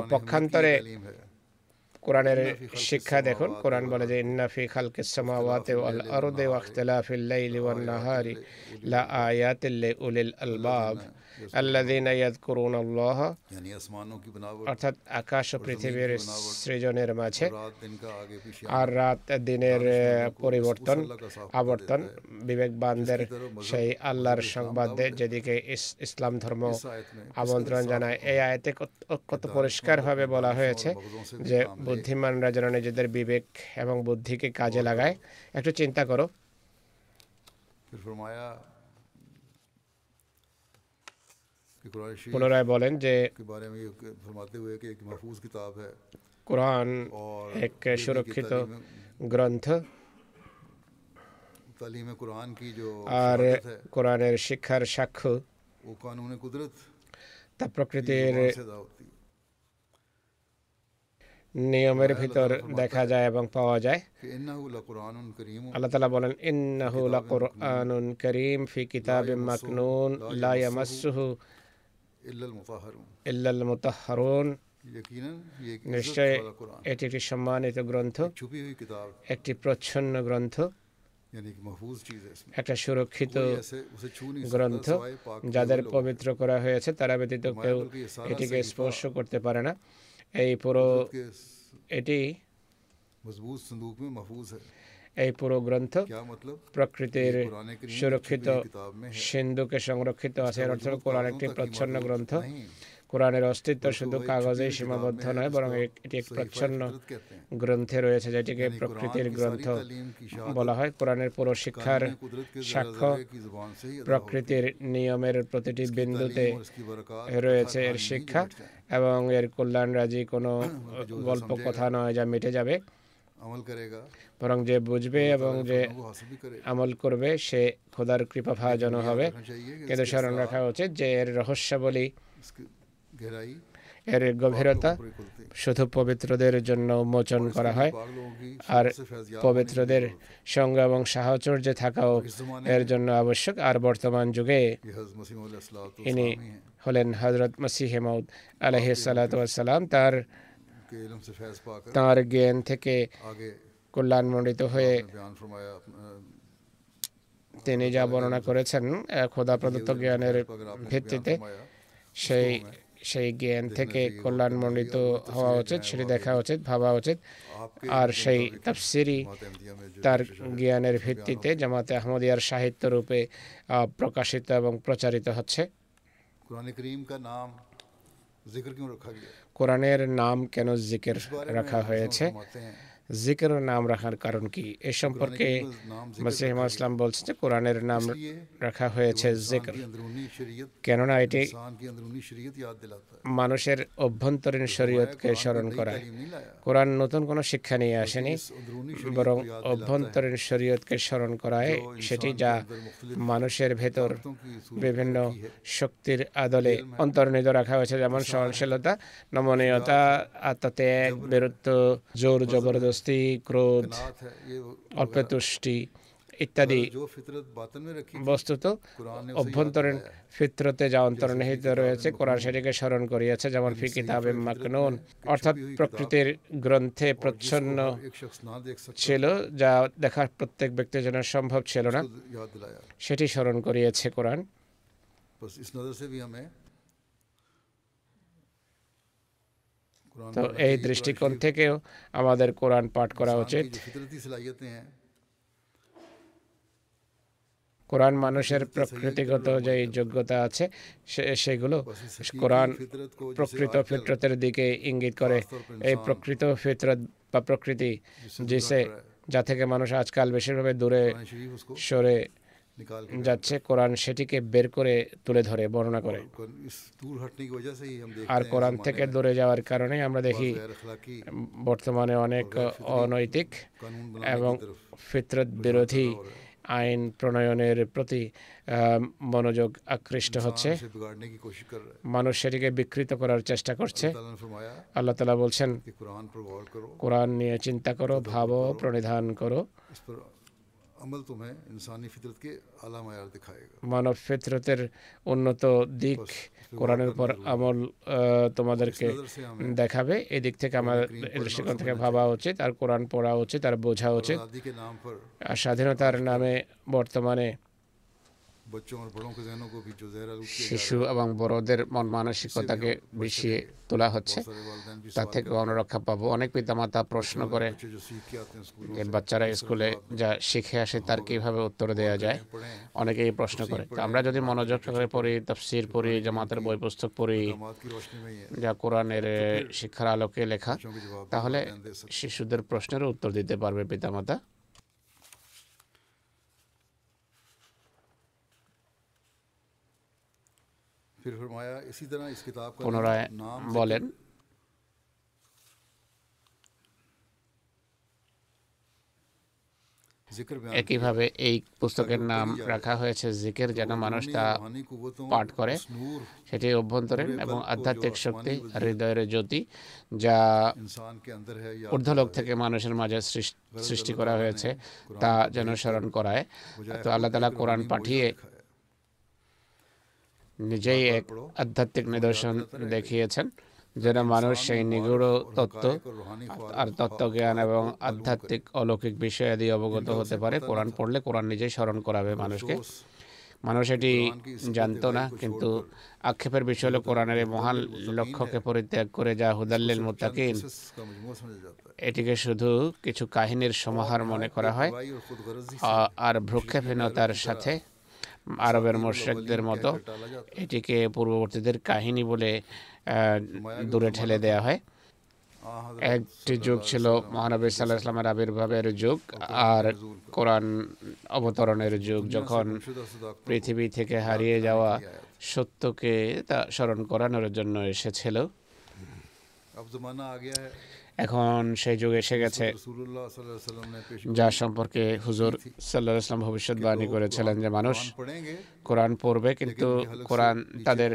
পক্ষান্তরে কোরআনের শিক্ষা দেখুন। কোরআন বলে যে ইন্নাফি খালকে সামাওয়াতি ওয়াল আরদে ওয়াখতিলাফিল লাইলি ওয়ান নাহারি লা আয়াতিল লিউলিল আলবাব। আল্লাদিনা ইয়াদ করুন আল্লাহ অর্থাৎ আকাশ ও পৃথিবীর সৃজনের মাঝে আর রাত দিনের পরিবর্তন আবর্তন বিবেকবানদের সেই আল্লাহর সংবাদ যেদিকে ইসলাম ধর্ম আমন্ত্রণ জানায় এই আয়তে কত পরিষ্কারভাবে বলা হয়েছে যে বুদ্ধিমানরা যেন নিজেদের বিবেক এবং বুদ্ধিকে কাজে লাগায় একটু চিন্তা করো পুনরায় বলেন যে কোরআন এক সুরক্ষিত গ্রন্থ আর কোরআনের শিক্ষার সাক্ষ্য তা প্রকৃতির নিয়মের ভিতর দেখা যায় এবং পাওয়া যায় আল্লাহ তালা বলেন ইন্নাহুল কোরআন করিম ফি কিতাব মাকনুন লা মাসুহু ইল্লাল মুতাহরুন নিশ্চয় এটি একটি সম্মানিত গ্রন্থ। একটি প্রচ্ছন্ন গ্রন্থ। একটা সুরক্ষিত গ্রন্থ যাদের পবিত্র করা হয়েছে তারা ব্যতীত কেউ এটিকে স্পর্শ করতে পারে না। এই পুরো এটি মজবুত সন্দুক মে মহফুজ হ্যায় এই পুরো গ্রন্থ প্রকৃতির সুরক্ষিত সিন্ধুকে সংরক্ষিত আছে। এর অর্থ কোরআন একটি প্রচ্ছন্ন গ্রন্থ। কোরআনের অস্তিত্ব শুধু কাগজে সীমাবদ্ধ নয় বরং এটি এক প্রচ্ছন্ন গ্রন্থে রয়েছে যেটিকে প্রকৃতির গ্রন্থ বলা হয়। কোরআনের পুরো শিক্ষার সাক্ষ্য প্রকৃতির নিয়মের প্রতিটি বিন্দুতে রয়েছে এর শিক্ষা এবং এর কল্যাণ রাজি কোনো গল্প কথা নয় যা মিটে যাবে। বরং যে বুঝবে এবং যে আমল করবে সে খোদার কৃপা ভাজন হবে। কিন্তু স্মরণ রাখা উচিত যে এর রহস্যাবলী এর গভীরতা শুধু পবিত্রদের জন্য উন্মোচন করা হয়। আর পবিত্রদের সঙ্গে এবং সাহচর্যে থাকাও এর জন্য আবশ্যক। আর বর্তমান যুগে ইনি হলেন হজরত মসিহ মৌদ আলহ সালাম। তার তার জ্ঞান থেকে কল্যাণমণ্ডিত হয়ে তিনি যা বর্ণনা করেছেন খোদা প্রদত্ত জ্ঞানের ভিত্তিতে সেই সেই জ্ঞান থেকে কল্যাণমণ্ডিত হওয়া উচিত সেটি দেখা উচিত ভাবা উচিত আর সেই তাফসিরি তার জ্ঞানের ভিত্তিতে জামাতে আহমদিয়ার সাহিত্য রূপে প্রকাশিত এবং প্রচারিত হচ্ছে কোরআনের নাম কেন জিকের রাখা হয়েছে জিকের নাম রাখার কারণ কি? এ সম্পর্কে মাসিমা ইসলাম বলছেন যে কোরআনের নাম রাখা হয়েছে জিকর। কেননা এটি মানুষের অভ্যন্তরীণ শরীয়তকে স্মরণ করা কোরআন নতুন কোনো শিক্ষা নিয়ে আসেনি বরং অভ্যন্তরীণ শরীয়তকে স্মরণ করায়। সেটি যা মানুষের ভেতর বিভিন্ন শক্তির আদলে অন্তর্নিহিত রাখা হয়েছে যেমন সহনশীলতা নমনীয়তা আত্মত্যাগ বীরত্ব জোর জবরদস্ত জবরদস্তি ক্রোধ অল্পতুষ্টি ইত্যাদি বস্তুত অভ্যন্তরীণ ফিতরতে যা অন্তর্নিহিত রয়েছে কোরআন শরীফকে স্মরণ করিয়াছে যেমন ফি কিতাবে মাকনুন অর্থাৎ প্রকৃতির গ্রন্থে প্রচ্ছন্ন ছিল যা দেখার প্রত্যেক ব্যক্তির জন্য সম্ভব ছিল না সেটি স্মরণ করিয়েছে কোরআন তো এই দৃষ্টিকোণ থেকেও আমাদের কোরআন পাঠ করা উচিত। কোরআন মানুষের প্রকৃতিগত যে যোগ্যতা আছে সেগুলো কোরআন প্রকৃত ফিতরতের দিকে ইঙ্গিত করে। এই প্রকৃত ফিতরত বা প্রকৃতি যে যা থেকে মানুষ আজকাল বেশিরভাবে দূরে সরে যাচ্ছে কোরআন সেটিকে বের করে তুলে ধরে বর্ণনা করে। আর কোরআন থেকে দূরে যাওয়ার কারণে আমরা দেখি বর্তমানে অনেক অনৈতিক এবং ফিতরত বিরোধী আইন প্রণয়নের প্রতি মনোযোগ আকৃষ্ট হচ্ছে। মানুষ সেটিকে বিকৃত করার চেষ্টা করছে। আল্লাহ তালা বলছেন কোরআন নিয়ে চিন্তা করো ভাবো প্রণিধান করো। মানব ফিতরতের উন্নত দিক কোরআনের উপর আমল তোমাদেরকে দেখাবে এদিক থেকে আমার দৃষ্টিকোণ থেকে ভাবা উচিত আর কোরআন পড়া উচিত আর বোঝা উচিত আর স্বাধীনতার নামে বর্তমানে শিশু এবং বড়দের মন মানসিকতাকে বিষিয়ে তোলা হচ্ছে। তা থেকে অনুরক্ষা পাবো। অনেক পিতামাতা প্রশ্ন করেন বাচ্চারা স্কুলে যা শিখে আসে তার কীভাবে উত্তর দেওয়া যায়? অনেকে এই প্রশ্ন করে। আমরা যদি মনোযোগ সহকারে পড়ি তাফসির পড়ি জামাতের বই পুস্তক পড়ি যা কোরআনের শিক্ষার আলোকে লেখা তাহলে শিশুদের প্রশ্নের উত্তর দিতে পারবে পিতামাতা। পুনরায় বলেন একইভাবে এই পুস্তকের নাম রাখা হয়েছে জিকের যেন মানুষ তা পাঠ করে। সেটি অভ্যন্তরীণ এবং আধ্যাত্মিক শক্তি হৃদয়ের জ্যোতি যা ঊর্ধ্বলোক থেকে মানুষের মাঝে সৃষ্টি করা হয়েছে তা যেন স্মরণ করায়। তো আল্লাহ তালা কোরআন পাঠিয়ে নিজেই এক আধ্যাত্মিক নিদর্শন দেখিয়েছেন, যেটা মানুষ সেই নিগুড় তত্ত্ব আর তত্ত্বজ্ঞান এবং আধ্যাত্মিক অলৌকিক বিষয় আদি অবগত হতে পারে। কোরআন পড়লে কোরআন নিজেই স্মরণ করাবে মানুষকে। মানুষ এটি জানতো না, কিন্তু আক্ষেপের বিষয় হলো কোরআনের মহান লক্ষ্যকে পরিত্যাগ করে যা হুদাল্লিল মুতাকিন এটিকে শুধু কিছু কাহিনীর সমাহার মনে করা হয় আর ভ্রুক্ষেপহীনতার সাথে আরবের মোর্শেকদের মতো এটিকে পূর্ববর্তীদের কাহিনী বলে দূরে ঠেলে দেয়া হয়। একটি যুগ ছিল মহানবী সাল্লাহ ইসলামের আবির্ভাবের যুগ আর কোরআন অবতরণের যুগ যখন পৃথিবী থেকে হারিয়ে যাওয়া সত্যকে তা স্মরণ করানোর জন্য এসেছিল। এখন সেই যুগে এসে গেছে যার সম্পর্কে হুজুর সাল্লাহ ইসলাম ভবিষ্যৎবাণী করেছিলেন যে মানুষ কোরআন পড়বে কিন্তু কোরআন তাদের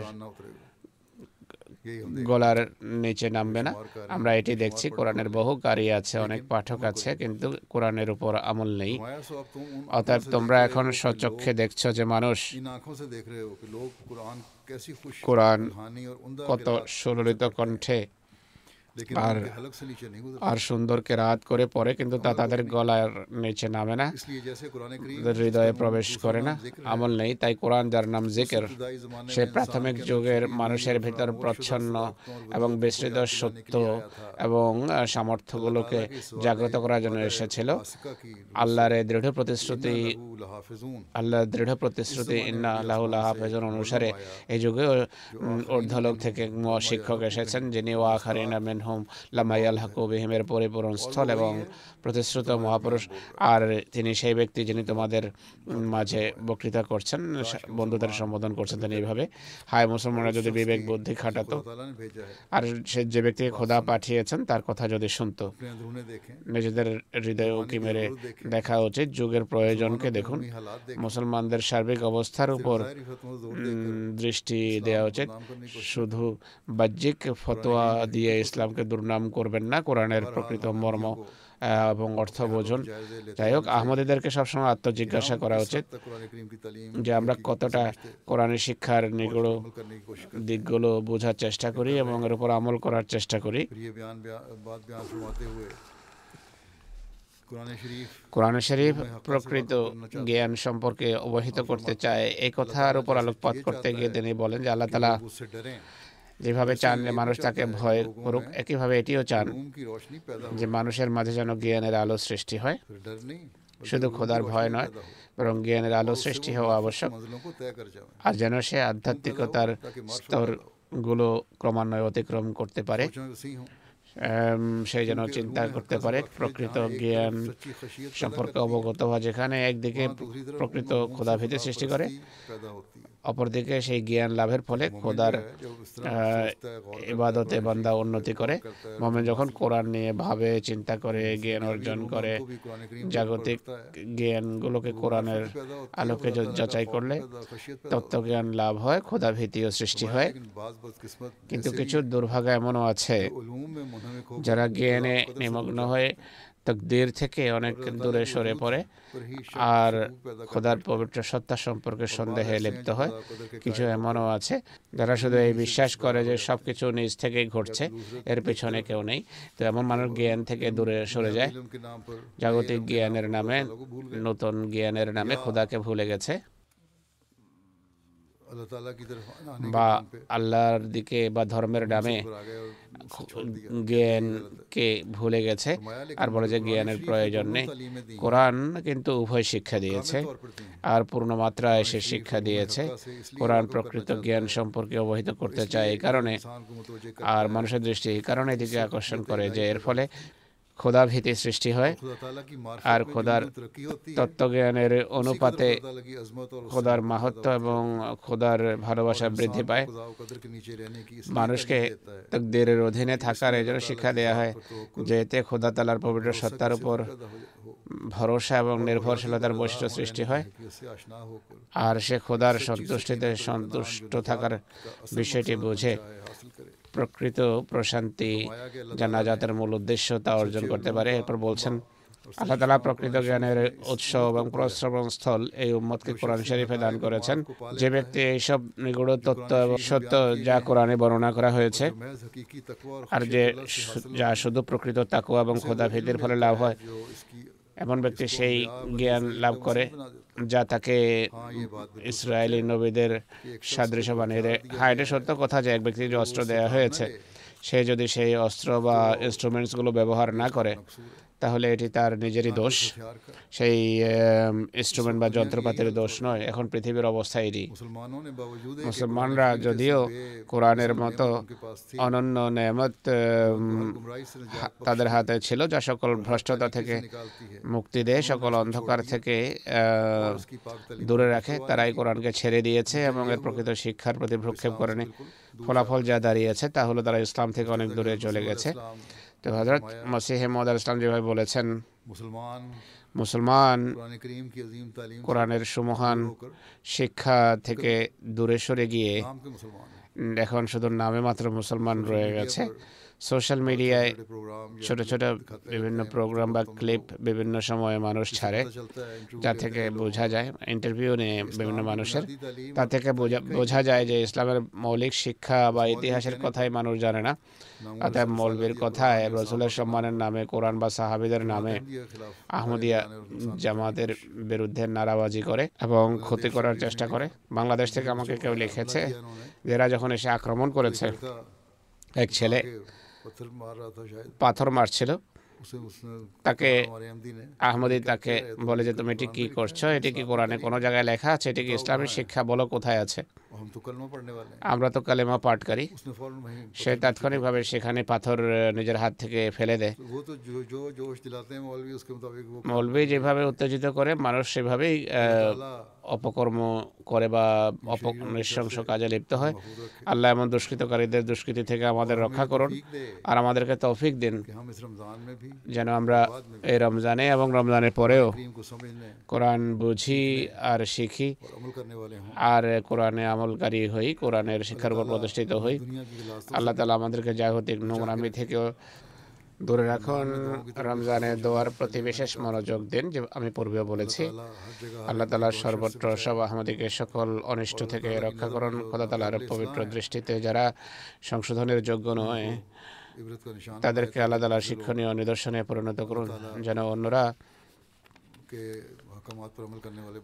গলার নিচে নামবে না। আমরা এটি দেখছি। কোরআনের বহু কারি আছে অনেক পাঠক আছে কিন্তু কোরআনের উপর আমল নেই। অতএব তোমরা এখন সচক্ষে দেখছ যে মানুষ কোরআন কত সুললিত কণ্ঠে আর আর সুন্দরকে কেরাত করে পরে কিন্তু তা তাদের গলার নিচে নামে না হৃদয়ে প্রবেশ করে না আমল নেই তাই কোরআন যার নাম জেকের সে প্রাথমিক যুগের মানুষের ভিতর প্রচ্ছন্ন এবং বিস্তৃত সত্য এবং সামর্থ্যগুলোকে জাগ্রত করার জন্য এসেছিল আল্লাহর দৃঢ় প্রতিশ্রুতি আল্লাহ দৃঢ় প্রতিশ্রুতি ইন্না অনুসারে এই যুগে ঊর্ধ্বলোক থেকে শিক্ষক এসেছেন যিনি ওয়াখারিনা মিনহু মিনহুম লামাইয়াল হাকু বিহিমের পরিপূরণ স্থল এবং প্রতিশ্রুত মহাপুরুষ আর তিনি সেই ব্যক্তি যিনি তোমাদের মাঝে বক্তৃতা করছেন বন্ধুদের সম্বোধন করছেন তিনি এইভাবে। হায় মুসলমানরা যদি বিবেক, বুদ্ধি খাটাতো, আর সে যে ব্যক্তিকে খোদা পাঠিয়েছেন, তার কথা যদি শুনত, নিজেদের হৃদয় উকি মেরে দেখা উচিত। যুগের প্রয়োজনকে দেখুন, মুসলমানদের সার্বিক অবস্থার উপর দৃষ্টি দেওয়া উচিত। শুধু বাহ্যিক ফতোয়া দিয়ে ইসলামকে দুর্নাম করবেন না, কোরআনের প্রকৃত মর্ম এবং অর্থ বোঝন যাই হোক আহমদীদেরকে সবসময় আত্মজিজ্ঞাসা করা উচিত যে আমরা কতটা কোরআনের শিক্ষার নিগুলো দিকগুলো বোঝার চেষ্টা করি এবং এর উপর আমল করার চেষ্টা করি। কোরআন শরীফ প্রকৃত জ্ঞান সম্পর্কে অবহিত করতে চায় এই কথার উপর আলোকপাত করতে গিয়ে তিনি বলেন যে আল্লাহ তালা যেভাবে চান যে মানুষ তাকে ভয় করুক, একইভাবে এটিও চান যে মানুষের মাঝে যেন জ্ঞানের আলো সৃষ্টি হয়। শুধু খোদার ভয় নয়, বরং জ্ঞানের আলো সৃষ্টি হওয়া আবশ্যক। আর যেন সে আধ্যাত্মিকতার স্তরগুলো ক্রমান্বয়ে অতিক্রম করতে পারে সে যেন চিন্তা করতে পারে, প্রকৃত জ্ঞান সম্পর্কে অবগত হওয়া যেখানে একদিকে প্রকৃত ক্ষুধাভীতি সৃষ্টি করে অপরদিকে সেই জ্ঞান লাভের ফলে খোদার ইবাদতে বান্দা উন্নতি করে। মোমেন যখন কোরআন নিয়ে ভাবে চিন্তা করে জ্ঞান অর্জন করে জাগতিক জ্ঞানগুলোকে কোরআনের আলোকে যাচাই করলে তত্ত্বজ্ঞান লাভ হয় খোদা ভীতিও সৃষ্টি হয়। কিন্তু কিছু দুর্ভাগ্য এমনও আছে যারা জ্ঞানে নিমগ্ন হয়ে। তকদির থেকে অনেক দূরে সরে পড়ে আর খোদার পবিত্র সত্তা সম্পর্কে সন্দেহে লিপ্ত হয়। কিছু এমনও আছে যারা শুধু এই বিশ্বাস করে যে সব কিছু নিজ থেকেই ঘটছে এর পেছনে কেউ নেই। তো এমন মানুষ জ্ঞান থেকে দূরে সরে যায়। জাগতিক জ্ঞানের নামে নতুন জ্ঞানের নামে খোদাকে ভুলে গেছে। বা আল্লাহর দিকে বা ধর্মের নামে জ্ঞানকে ভুলে গেছে। আর বলে যে জ্ঞানের প্রয়োজন নেই। কোরআন কিন্তু উভয় শিক্ষা দিয়েছে। আর পূর্ণ মাত্রায় সে শিক্ষা দিয়েছে। কোরআন প্রকৃত জ্ঞান সম্পর্কে অবহিত করতে চায় এই কারণে। আর মানুষের দৃষ্টি এই কারণে এদিকে আকর্ষণ করে যে এর ফলে খোদা ভীতি সৃষ্টি হয়। আর খোদার তত্ত্বজ্ঞানের অনুপাতে খোদার মাহাত্ম এবং খোদার ভালোবাসা বৃদ্ধি পায়। মানুষকে তকদিরের অধীনে থাকার জন্য শিক্ষা দেওয়া হয় যেতে খোদা তালার পবিত্র সত্তার উপর ভরসা এবং নির্ভরশীলতার বৈশিষ্ট্য সৃষ্টি হয়। আর সে খোদার সন্তুষ্টিতে সন্তুষ্ট থাকার বিষয়টি বোঝে। প্রকৃত প্রশান্তি জানাজাতের মূল উদ্দেশ্য তা অর্জন করতে পারে? এরপর বলছেন আল্লাহ তালা প্রকৃত জ্ঞানের উৎস এবং প্রশ্রবণ স্থল এই উম্মতকে কোরআন শরীফে দান করেছেন। যে ব্যক্তি এইসব নিগুড় তত্ত্ব এবং সত্য যা কোরআনে বর্ণনা করা হয়েছে আর যে যা শুধু প্রকৃত তাকুয়া এবং খোদাফিদের ফলে লাভ হয়। এমন ব্যক্তি সেই জ্ঞান লাভ করে যা তাকে ইসরায়েলি নবীদের সাদৃশ্য বানিয়ে হ্যাঁ এটা সত্য কথা যে এক ব্যক্তির অস্ত্র দেওয়া হয়েছে, সে যদি সেই অস্ত্র বা ইনস্ট্রুমেন্টসগুলো ব্যবহার না করে তাহলে এটি তার নিজেরই দোষ। সেই ইনস্ট্রুমেন্ট বা যন্ত্রপাতির দোষ নয়। এখন পৃথিবীর অবস্থা এটি মুসলমানরা যদিও কোরআনের মতো অনন্য নেমত তাদের হাতে ছিল যা সকল ভ্রষ্টতা থেকে মুক্তি দেয় সকল অন্ধকার থেকে দূরে রাখে তারাই কোরআনকে ছেড়ে দিয়েছে এবং এর প্রকৃত শিক্ষার প্রতি ভ্রক্ষেপ করেনি। ফলাফল যা দাঁড়িয়েছে তা হলো তারা ইসলাম থেকে অনেক দূরে চলে গেছে। তো হজরত মসিহ মদ ইসলাম যেভাবে বলেছেন মুসলমান। কোরআনের সুমহান শিক্ষা থেকে দূরে সরে গিয়ে এখন শুধু নামে মাত্র মুসলমান রয়ে গেছে। সোশ্যাল মিডিয়ায় ছোট ছোট বিভিন্ন প্রোগ্রাম বা ক্লিপ বিভিন্ন সময়ে মানুষ ছাড়ে যা থেকে বোঝা যায় ইন্টারভিউ নিয়ে বিভিন্ন মানুষের তা থেকে বোঝা যায় যে ইসলামের মৌলিক শিক্ষা বা ইতিহাসের কথাই মানুষ জানে না অর্থাৎ মৌলবীর কথায় রসুলের সম্মানের নামে কোরআন বা সাহাবিদের নামে আহমদিয়া জামাতের বিরুদ্ধে নারাবাজি করে এবং ক্ষতি করার চেষ্টা করে বাংলাদেশ থেকে আমাকে কেউ লিখেছে যারা যখন এসে আক্রমণ করেছে এক ছেলে পাথর মারছিল। তাকে আহমদি তাকে বলে যে তুমি এটি কি করছ? এটি কি কোরআনে কোনো জায়গায় লেখা আছে? এটি কি ইসলামের শিক্ষা বলো কোথায় আছে? আমরা তো কালেমা পাঠ করি। সে তাৎক্ষণিকভাবে সেখানে পাথর নিজের হাত থেকে ফেলে দেয়। মৌলবি যেভাবে উত্তেজিত করে মানুষ সেভাবেই অপকর্ম করে বা অপ নৃশংস কাজে লিপ্ত হয়। আল্লাহ এমন দুষ্কৃতকারীদের দুষ্কৃতি থেকে আমাদের রক্ষা করুন। আর আমাদেরকে তৌফিক দিন। যেন আমরা এই রমজানে এবং রমজানের পরেও কোরআন বুঝি আর শিখি। আর কোরআনে আমল আমলকারী হই কোরআনের শিক্ষার উপর প্রতিষ্ঠিত হই। আল্লাহ তালা আমাদেরকে জাগতিক নোংরামি থেকেও দূরে রাখুন। রমজানের দোয়ার প্রতি বিশেষ মনোযোগ দিন যে আমি পূর্বে বলেছি। আল্লাহ তালা সর্বত্র সব আহমদিকে সকল অনিষ্ট থেকে রক্ষা করুন। খোদা তালার পবিত্র দৃষ্টিতে যারা সংশোধনের যোগ্য নয় তাদেরকে আল্লাহ তালার শিক্ষণীয় নিদর্শনে পরিণত করুন যেন অন্যরা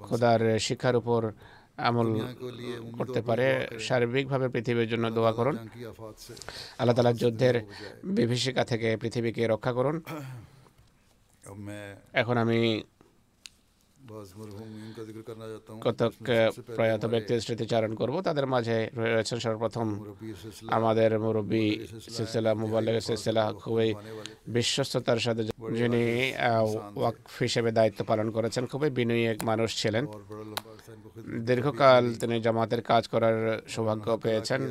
খোদার শিক্ষার উপর আমল করতে পারে, সার্বিকভাবে পৃথিবীর জন্য দোয়া করুন। আল্লাহ তালা যুদ্ধের বিভীষিকা থেকে পৃথিবীকে রক্ষা করুন। এখন আমি কতক প্রয়াত ব্যক্তির স্মৃতিচারণ করব। তাদের মাঝে রয়েছেন সর্বপ্রথম আমাদের মুরব্বী সিলসিলা মুবাল্লিক সিলসিলা, খুবই বিশ্বস্ততার সাথে যিনি ওয়াকফ হিসেবে দায়িত্ব পালন করেছেন। খুবই বিনয়ী এক মানুষ ছিলেন। দীর্ঘকাল তিনি জামাতের কাজ করার সৌভাগ্য পেয়েছেন।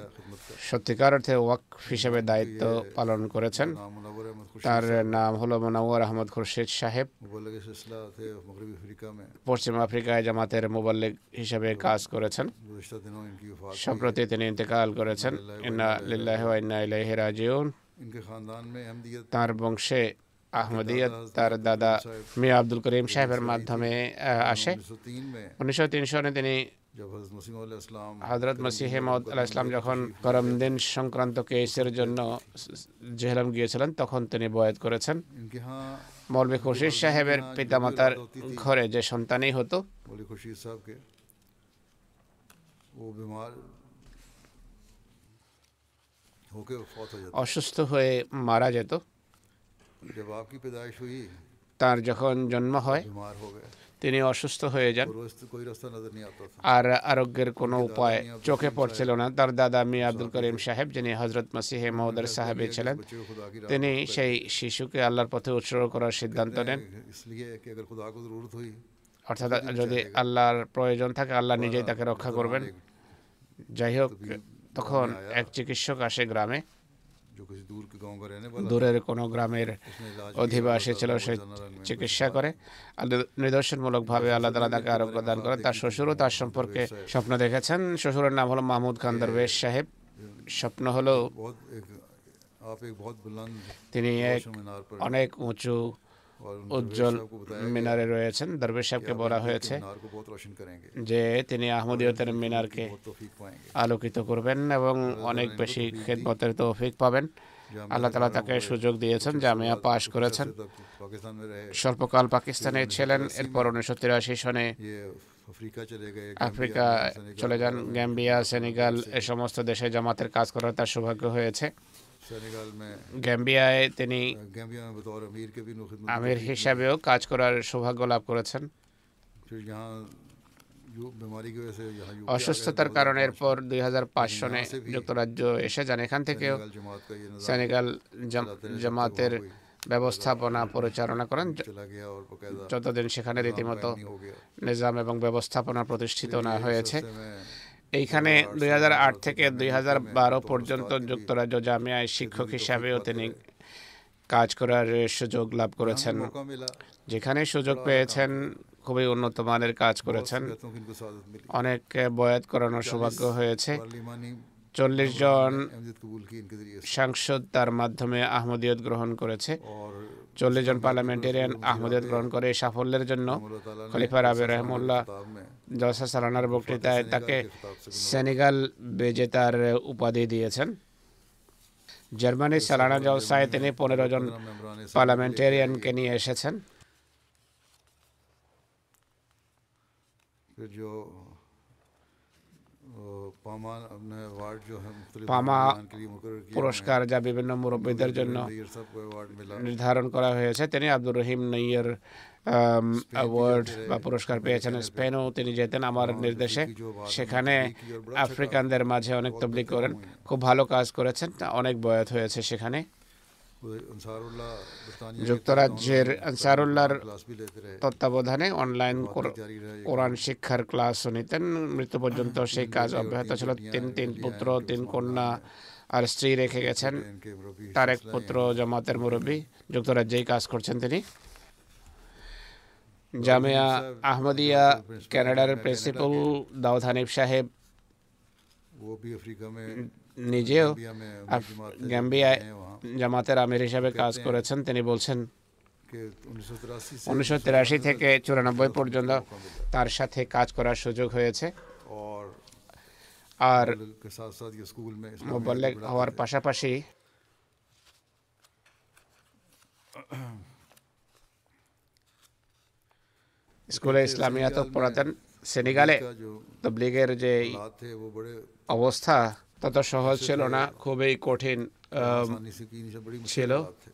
সত্যিকার অর্থে ওয়াক হিসেবে দায়িত্ব পালন করেছেন। তার নাম হলো মোনাওয়ার আহমদ খুরশেদ সাহেব। পশ্চিম আফ্রিকায় জামাতের মোবাল্লিক হিসেবে কাজ করেছেন। সম্প্রতি তিনি ইন্তেকাল করেছেন। তার বংশে আহমদিয়া তার দাদা মিয়া আব্দুল করিম সাহেবের মাধ্যমে আসে। উনিশশো তিন সনে তিনি হজরত মসিহে মদ আলাহ ইসলাম যখন করমদিন সংক্রান্ত কেসের জন্য জেহলাম গিয়েছিলেন তখন তিনি বয়াত করেছেন। মৌলবী খুশির সাহেবের পিতামাতার ঘরে যে সন্তানই হতো। অসুস্থ হয়ে মারা যেত। তার যখন জন্ম হয় তিনি অসুস্থ হয়ে যান। আর আরোগ্যের কোনো উপায় চোখে পড়ছিল না। তার দাদা মিয়া আব্দুল করিম সাহেব যিনি হজরত মাসিহে মহদার সাহেবে ছিলেন তিনি সেই শিশুকে আল্লাহর পথে উৎসর্গ করার সিদ্ধান্ত নেন। অর্থাৎ যদি আল্লাহর প্রয়োজন থাকে আল্লাহ নিজেই তাকে রক্ষা করবেন। যাই হোক তখন এক চিকিৎসক আসে গ্রামে। দূরের কোন গ্রামের অধিবাসী ছিল সে চিকিৎসা করে। নিদর্শনমূলক ভাবে আল্লাহ তালা তাকে আরোগ্য দান করে। তার শ্বশুরও তার সম্পর্কে স্বপ্ন দেখেছেন। শ্বশুরের নাম হলো মাহমুদ খান দরবেশ সাহেব। স্বপ্ন হলো তিনি এক অনেক উঁচু উজ্জ্বল মিনারে রয়েছেন দরবেশ সাহেবকে বলা হয়েছে যে তিনি আহমদীয়তের মিনারকে আলোকিত করবেন এবং অনেক বেশি খেদমতের তৌফিক পাবেন আল্লাহ তালা তাকে সুযোগ দিয়েছেন জামিয়া পাশ করেছেন স্বল্পকাল পাকিস্তানে ছিলেন এরপর উনিশশো তিরাশি সনে আফ্রিকা চলে যান গ্যাম্বিয়া সেনেগাল এ সমস্ত দেশে জামাতের কাজ করার তার সৌভাগ্য হয়েছে গ্যাম্বিয়ায় তিনি আমির হিসাবেও কাজ করার সৌভাগ্য লাভ করেছেন। অসুস্থতার কারণে এরপর দুই সনে যুক্তরাজ্য এসে যান। এখান থেকেও সেনেগাল জামাতের ব্যবস্থাপনা পরিচালনা করেন। যতদিন সেখানে রীতিমতো নিজাম এবং ব্যবস্থাপনা প্রতিষ্ঠিত না হয়েছে। এইখানে দুই হাজার আট থেকে দুই হাজার বারো পর্যন্ত যুক্তরাজ্য জামিয়ায় শিক্ষক হিসাবেও তিনি কাজ করার সুযোগ লাভ করেছেন। যেখানে সুযোগ পেয়েছেন, খুবই উন্নত মানের কাজ করেছেন। অনেক বয়াত করানোর সৌভাগ্য হয়েছে। চল্লিশ জন সাংসদ তার মাধ্যমে আহমদীয়ত গ্রহণ করেছে। চল্লিশ জন পার্লামেন্টেরিয়ান আহমদীয়ত গ্রহণ করে সাফল্যের জন্য খলিফা রাবে রহমুল্লাহ জলসা সালানার বক্তৃতায় তাকে সেনেগাল বেজেতার উপাধি দিয়েছেন। জার্মানি সালানা জলসায় তিনি পনেরো জন পার্লামেন্টেরিয়ানকে নিয়ে এসেছেন। পামা পুরস্কার যা বিভিন্ন মুরব্বীদের জন্য নির্ধারণ করা হয়েছে। তিনি আব্দুর রহিম নৈয়ের অ্যাওয়ার্ড বা পুরস্কার পেয়েছেন স্পেনও তিনি যেতেন। আমার নির্দেশে সেখানে আফ্রিকানদের মাঝে অনেক তবলিগ করেন। খুব ভালো কাজ করেছেন। অনেক বয়স হয়েছে সেখানে। যুক্তরাজ্যের আনসারুল্লাহর তত্ত্বাবধানে অনলাইন কোরআন শিক্ষার ক্লাস নিতেন মৃত্যু পর্যন্ত সেই কাজ অব্যাহত ছিল তিন তিন পুত্র তিন কন্যা আর স্ত্রী রেখে গেছেন তার এক পুত্র জামাতের মুরব্বী যুক্তরাজ্যেই কাজ করছেন তিনি। জামিয়া আহমদিয়া ক্যানাডার প্রিন্সিপাল দাউদ হানিফ সাহেব নিজেও গ্যাম্বিয়ায় জামাতের আমির হিসাবে কাজ করেছেন তিনি বলছেন উনিশশো তিরাশি থেকে চুরানব্বই পর্যন্ত তার সাথে কাজ করার সুযোগ হয়েছে আর মোবাল্লেক হওয়ার পাশাপাশি স্কুলে ইসলামিয়াত পড়াতেন সেনেগালে তবলিগের যে অবস্থা তত সহজ ছিল না খুবই কঠিন ছিল।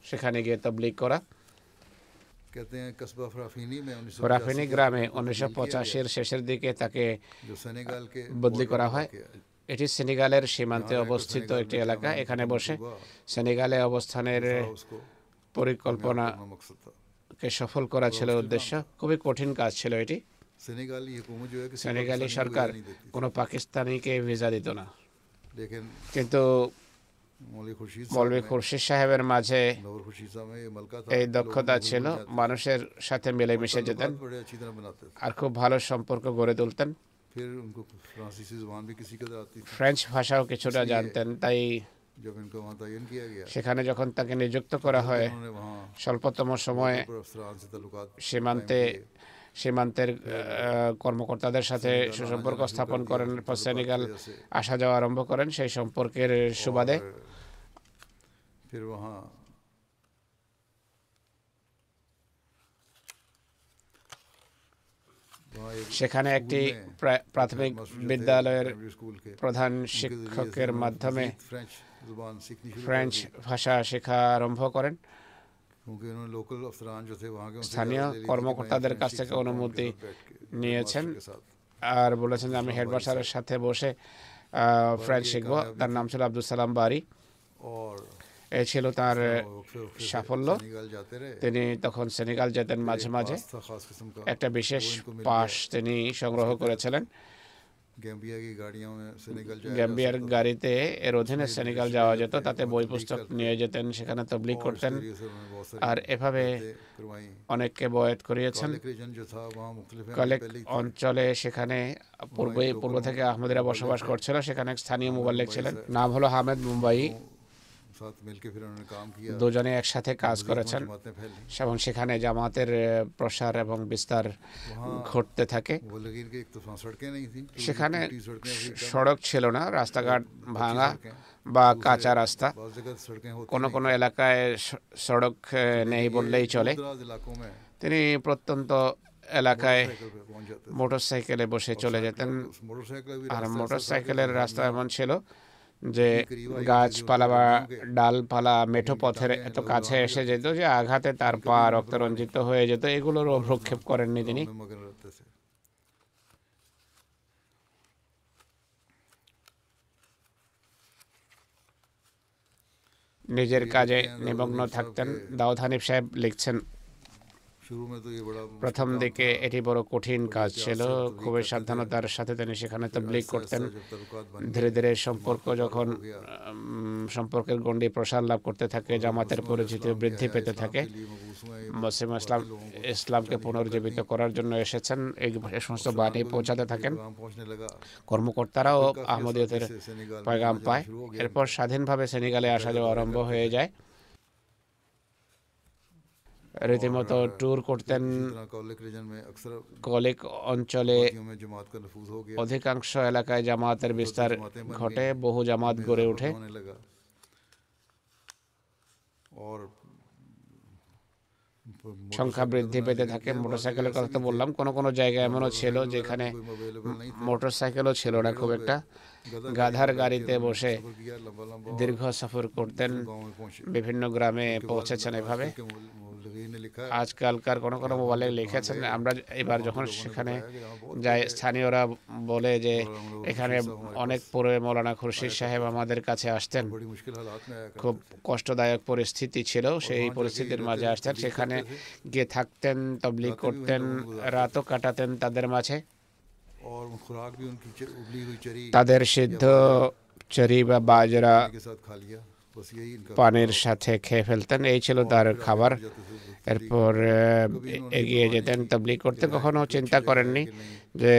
সেখানে গিয়ে তবলিগ করা। রাফিনি গ্রামে উনিশশো পঁচাশির শেষের দিকে তাকে বদলি করা হয়। এটি সেনেগালের সীমান্তে অবস্থিত একটি এলাকা। এখানে বসে সেনেগালে অবস্থানের পরিকল্পনা কে সফল করা ছিল উদ্দেশ্য। খুবই কঠিন কাজ ছিল এটি। সেনেগালি সরকার কোনো পাকিস্তানিকে ভিসা দিত না। কিন্তু মৌলী খুরশিদ সাহেবের মাঝে এই দক্ষতা ছিল মানুষের সাথে মিলেমিশে যেতেন আর খুব ভালো সম্পর্ক গড়ে তুলতেন। ফ্রেঞ্চ ভাষাও কিছুটা জানতেন তাই সেখানে যখন তাকে নিযুক্ত করা হয় স্বল্পতম সময়ে সীমান্তে সীমান্তের কর্মকর্তাদের সাথে সুসম্পর্ক স্থাপন করেন সেনেগাল আসা যাওয়া আরম্ভ করেন সেই সম্পর্কের সুবাদে। সেখানে একটি প্রাথমিক বিদ্যালয়ের প্রধান শিক্ষকের মাধ্যমে ফ্রেঞ্চ ভাষা শেখা আরম্ভ করেন। স্থানীয় কর্মকর্তাদের কাছ থেকে অনুমতি নিয়েছেন আর বলেছেন যে আমি হেডমাস্টারের সাথে বসে ফ্রেঞ্চ শিখব তার নাম ছিল আব্দুল সালাম বাড়ি এ ছিল তার সাফল্য তিনি তখন সেনেগাল যেতেন মাঝে মাঝে একটা বিশেষ পাশ তিনি সংগ্রহ করেছিলেন গ্যাম্বিয়ার গাড়িতে অধীনে সেনেগাল যাওয়া যেত তাতে বই পুস্তক নিয়ে যেতেন সেখানে তবলিক করতেন আর এভাবে অনেককে বয়াত করিয়েছেন কলেক অঞ্চলে সেখানে পূর্বে পূর্ব থেকে আহমদিরা বসবাস করছিল সেখানে স্থানীয় মোবাইল ছিলেন নাম হলো হামেদ মুম্বাই দুজনে একসাথে কাজ করেছেন। এবং সেখানে জামাতের প্রসার এবং বিস্তার ঘটতে থাকে। সেখানে সড়ক ছিল না রাস্তাঘাট ভাঙা বা কাঁচা রাস্তা। কোন কোন এলাকায় সড়ক নেই বললেই চলে। তিনি প্রত্যন্ত এলাকায় মোটরসাইকেলে বসে চলে যেতেন। আর মোটরসাইকেলের রাস্তা এমন ছিল যে গাছপালা বা ডালপালা মেঠো পথের এত কাছে এসে যেত যে আঘাতে তার পা রক্তরঞ্জিত হয়ে যেত। এগুলোর অভ্রক্ষেপ করেননি তিনি। নিজের কাজে নিমগ্ন থাকতেন দাউদ হানিফ সাহেব লিখছেন প্রথম দিকে এটি বড় কঠিন কাজ ছিল খুবই সাবধানতার সাথে তিনি সেখানে তবলিগ করতেন ধীরে ধীরে সম্পর্ক যখন সম্পর্কের গণ্ডি প্রসার লাভ করতে থাকে জামাতের পরিচিতি বৃদ্ধি পেতে থাকে মসিম ইসলাম ইসলামকে পুনর্জীবিত করার জন্য এসেছেন এই সমস্ত বাণী পৌঁছাতে থাকেন কর্মকর্তারাও আহমদীয়তের পয়গাম পায় এরপর স্বাধীনভাবে সেনেগালে আসা যাওয়া আরম্ভ হয়ে যায় রীতিমতো ট্যুর করতেন কলিক অঞ্চলে অধিকাংশ এলাকায় জামাতের বিস্তার ঘটে বহু জামাত গড়ে ওঠে সংখ্যা বৃদ্ধি পেতে থাকে মোটরসাইকেলের কথা তো বললাম কোনো কোনো জায়গা এমনও ছিল যেখানে মোটরসাইকেলও ছিল না খুব একটা গাধার গাড়িতে বসে দীর্ঘ সফর করতেন বিভিন্ন গ্রামে পৌঁছেছেন এভাবে আজকালকার কোনো কোনো মোবাইলে লিখেছেন আমরা এবার যখন সেখানে যাই স্থানীয়রা বলে যে এখানে অনেক পরে মৌলানা খুরশিদ সাহেব আমাদের কাছে আসতেন। খুব কষ্টদায়ক পরিস্থিতি ছিল সেই পরিস্থিতির মাঝে আসতেন সেখানে গিয়ে থাকতেন তবলিগ করতেন রাতও কাটাতেন তাদের মাঝে। তাদের সিদ্ধ চরি বা বাজরা পানির সাথে খেয়ে ফেলতেন। এই ছিল তার খাবার। এরপর এগিয়ে যেতেন তবলিগ করতে। কখনো চিন্তা করেননি যে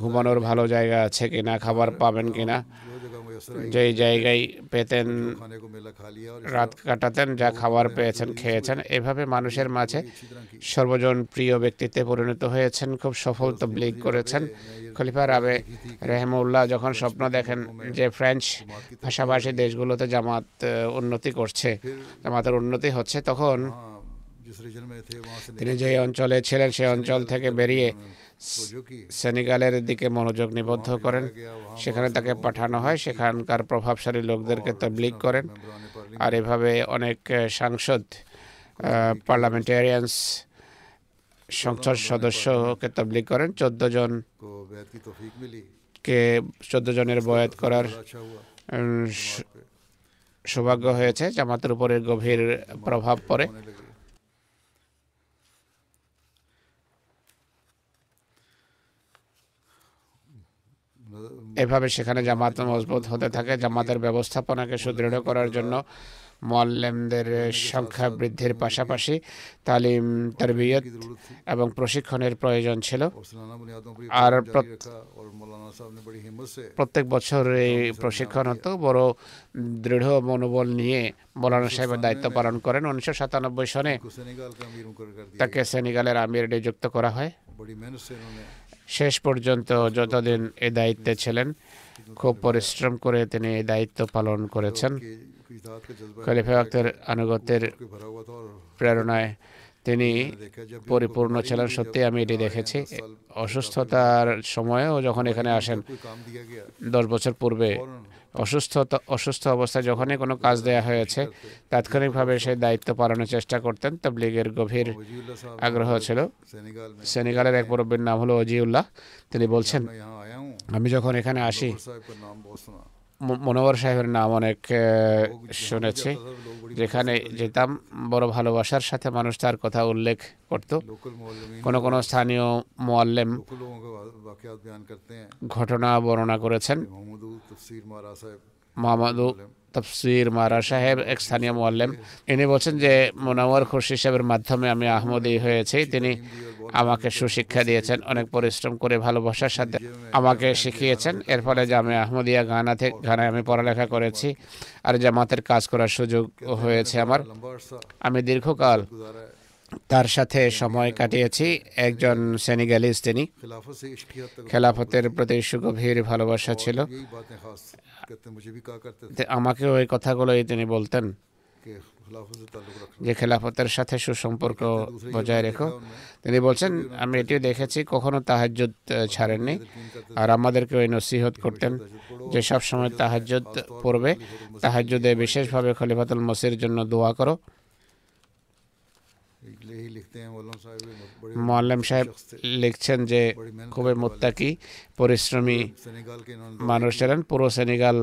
ঘুমানোর ভালো জায়গা আছে কিনা, খাবার পাবেন কিনা। যেই জায়গায় পেতেন রাত কাটাতেন যা খাবার পেয়েছেন খেয়েছেন এভাবে মানুষের মাঝে সর্বজন প্রিয় ব্যক্তিতে পরিণত হয়েছেন খুব সফল তবলিগ করেছেন। খলিফা রাবে রেহমউল্লাহ যখন স্বপ্ন দেখেন যে ফ্রেঞ্চ ভাষাভাষী দেশগুলোতে জামাত উন্নতি করছে জামাতের উন্নতি হচ্ছে তখন তিনি যে অঞ্চলে ছিলেন সেই অঞ্চল থেকে বেরিয়ে সেনেগালের দিকে মনোযোগ নিবদ্ধ করেন। সেখানে তাকে পাঠানো হয়। সেখানকার প্রভাবশালী লোকদেরকে তবলিগ করেন। আর এভাবে অনেক সাংসদ পার্লামেন্টারিয়ানস সংসদ সদস্যকে তবলিগ করেন। চোদ্দ জন কে চোদ্দ জনের বয়াত করার সৌভাগ্য হয়েছে। জামাতের উপরে গভীর প্রভাব পড়ে। এভাবে সেখানে জামাত মজবুত হতে থাকে। জামাতের ব্যবস্থাপনাকে সুদৃঢ় করার জন্য মোয়াল্লেমদের সংখ্যা বৃদ্ধির পাশাপাশি তালিম, তরবিয়ত এবং প্রশিক্ষণের প্রয়োজন ছিল। আর প্রত্যেক বছর এই প্রশিক্ষণ হতো। বড় দৃঢ় মনোবল নিয়ে মৌলানা সাহেবের দায়িত্ব পালন করেন। উনিশশো সাতানব্বই সনে তাকে সেনেগালের আমির নিযুক্ত করা হয়। শেষ পর্যন্ত যতদিন এ দায়িত্বে ছিলেন, খুব পরিশ্রম করে তিনি এই দায়িত্ব পালন করেছেন। খলিফা আক্তার আনুগত্যের প্রেরণায় তিনি পরিপূর্ণ ছিলেন। সত্যি আমি এটি দেখেছি। অসুস্থতার সময়েও যখন এখানে আসেন, দশ বছর পূর্বে অসুস্থতা, অসুস্থ অবস্থায় যখনই কোনো কাজ দেয়া হয়েছে, তাৎক্ষণিকভাবে সেই দায়িত্ব পালনের চেষ্টা করতেন। তবলিগের গভীর আগ্রহ ছিল। সেনেগালের এক মুরব্বীর নাম হলো অজিউল্লাহ। তিনি বলছেন, আমি যখন এখানে আসি মনোহর সাহেবের নাম অনেক শুনেছি। যেখানে যেতাম বড় ভালোবাসার সাথে মানুষ তার কথা উল্লেখ করত। কোনো কোনো স্থানীয় মোয়াল্লেম ঘটনা বর্ণনা করেছেন। মোহাম্মদু তফসির মারা সাহেব। এক স্থানীয় মোয়াল্লেম। ইনি বলছেন যে মোনাওয়ার খুরশি সাহেবের মাধ্যমে আমি আহমদী হয়েছি। তিনি আমাকে সুশিক্ষা দিয়েছেন, অনেক পরিশ্রম করে, ভালোবাসার সাথে আমাকে শিখিয়েছেন। এর ফলে জামে আহমদিয়া গানা থেকে গানায় আমি পড়ালেখা করেছি আর জামাতের কাজ করার সুযোগ হয়েছে আমার। আমি দীর্ঘকাল তার সাথে সময় কাটিয়েছি। একজন সেনিগালিস তিনি। খেলাফতের প্রতি সুগভীর ভালোবাসা ছিল। আমাকেও এই কথাগুলোই তিনি বলতেন। যে খেলাফতের সাথে সুসম্পর্ক বজায় রেখো। তিনি বলছেন আমি এটিও দেখেছি কখনো তাহাজ্জুদ ছাড়েননি। আর আমাদেরকে ওই নসিহত করতেন যে সব সময় তাহাজ্জুদ পড়বে। তাহাজ্জুদে বিশেষভাবে খলিফাতুল মসির জন্য দোয়া করো। মোয়াল্লাম সাহেব লিখছেন যে খুবই মোত্তাকি, পরিশ্রমী মানুষ ছিলেন। পুরো সেনেগাল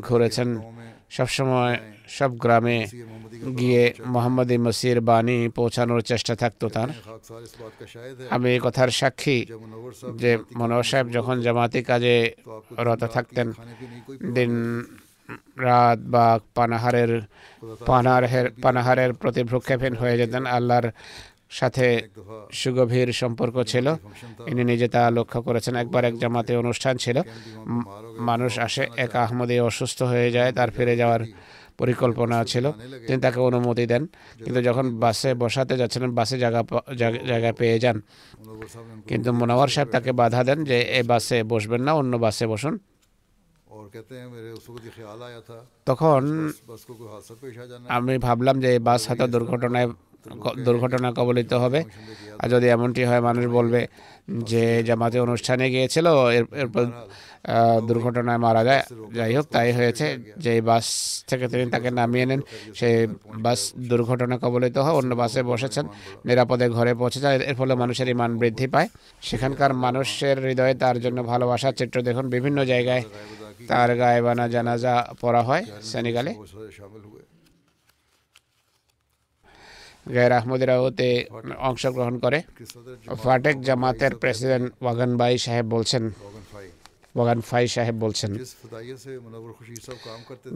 ঘুরেছেন। সবসময় সব গ্রামে গিয়ে মোহাম্মদ মসির বাণী পৌঁছানোর চেষ্টা থাকতো তার। আমি এই কথার সাক্ষী যে মনোহর সাহেব যখন জামাতি কাজে রত থাকতেন, দিন রাত বা পানাহারের পানাহারের পানাহারের প্রতি ভ্রুক্ষেপহীন হয়ে যেতেন। আল্লাহর সাথে সুগভীর সম্পর্ক ছিল। ইনি নিজে তা লক্ষ্য করেছেন। একবার এক জামাতে অনুষ্ঠান ছিল। মানুষ আসে, এক আহমদে অসুস্থ হয়ে যায়, তার ফিরে যাওয়ার পরিকল্পনা ছিল। তিনি তাকে অনুমতি দেন, কিন্তু যখন বাসে বসাতে যাচ্ছিলেন, বাসে জায়গা জায়গা পেয়ে যান। কিন্তু মোনাওয়ার সাহেব তাকে বাধা দেন যে এই বাসে বসবেন না, অন্য বাসে বসুন। তখন আমি ভাবলাম যে এই বাস হয়তো দুর্ঘটনায় দুর্ঘটনা কবলিত হবে। আর যদি এমনটি হয় মানুষ বলবে যে জামাতে অনুষ্ঠানে গিয়েছিল এর- এরপর দুর্ঘটনায় মারা যায়। যাই হোক তাই হয়েছে। যে বাস থেকে তিনি তাকে নামিয়ে নেন সেই বাস দুর্ঘটনা কবলিত হয়। অন্য বাসে বসেছেন নিরাপদে ঘরে পৌঁছে যায়। এর ফলে মানুষের ইমান বৃদ্ধি পায়। সেখানকার মানুষের হৃদয়ে তার জন্য ভালোবাসার চিত্র দেখুন। বিভিন্ন জায়গায় তার গায়ে গায়েবানা জানাজা পড়া হয় সেনেগালে। গের আহমদিরাওতে অংশগ্রহণ করে ফাটেক জামাতের প্রেসিডেন্ট ওয়াগান ভাই সাহেব বলছেন ওয়াগান ফাই সাহেব বলছেন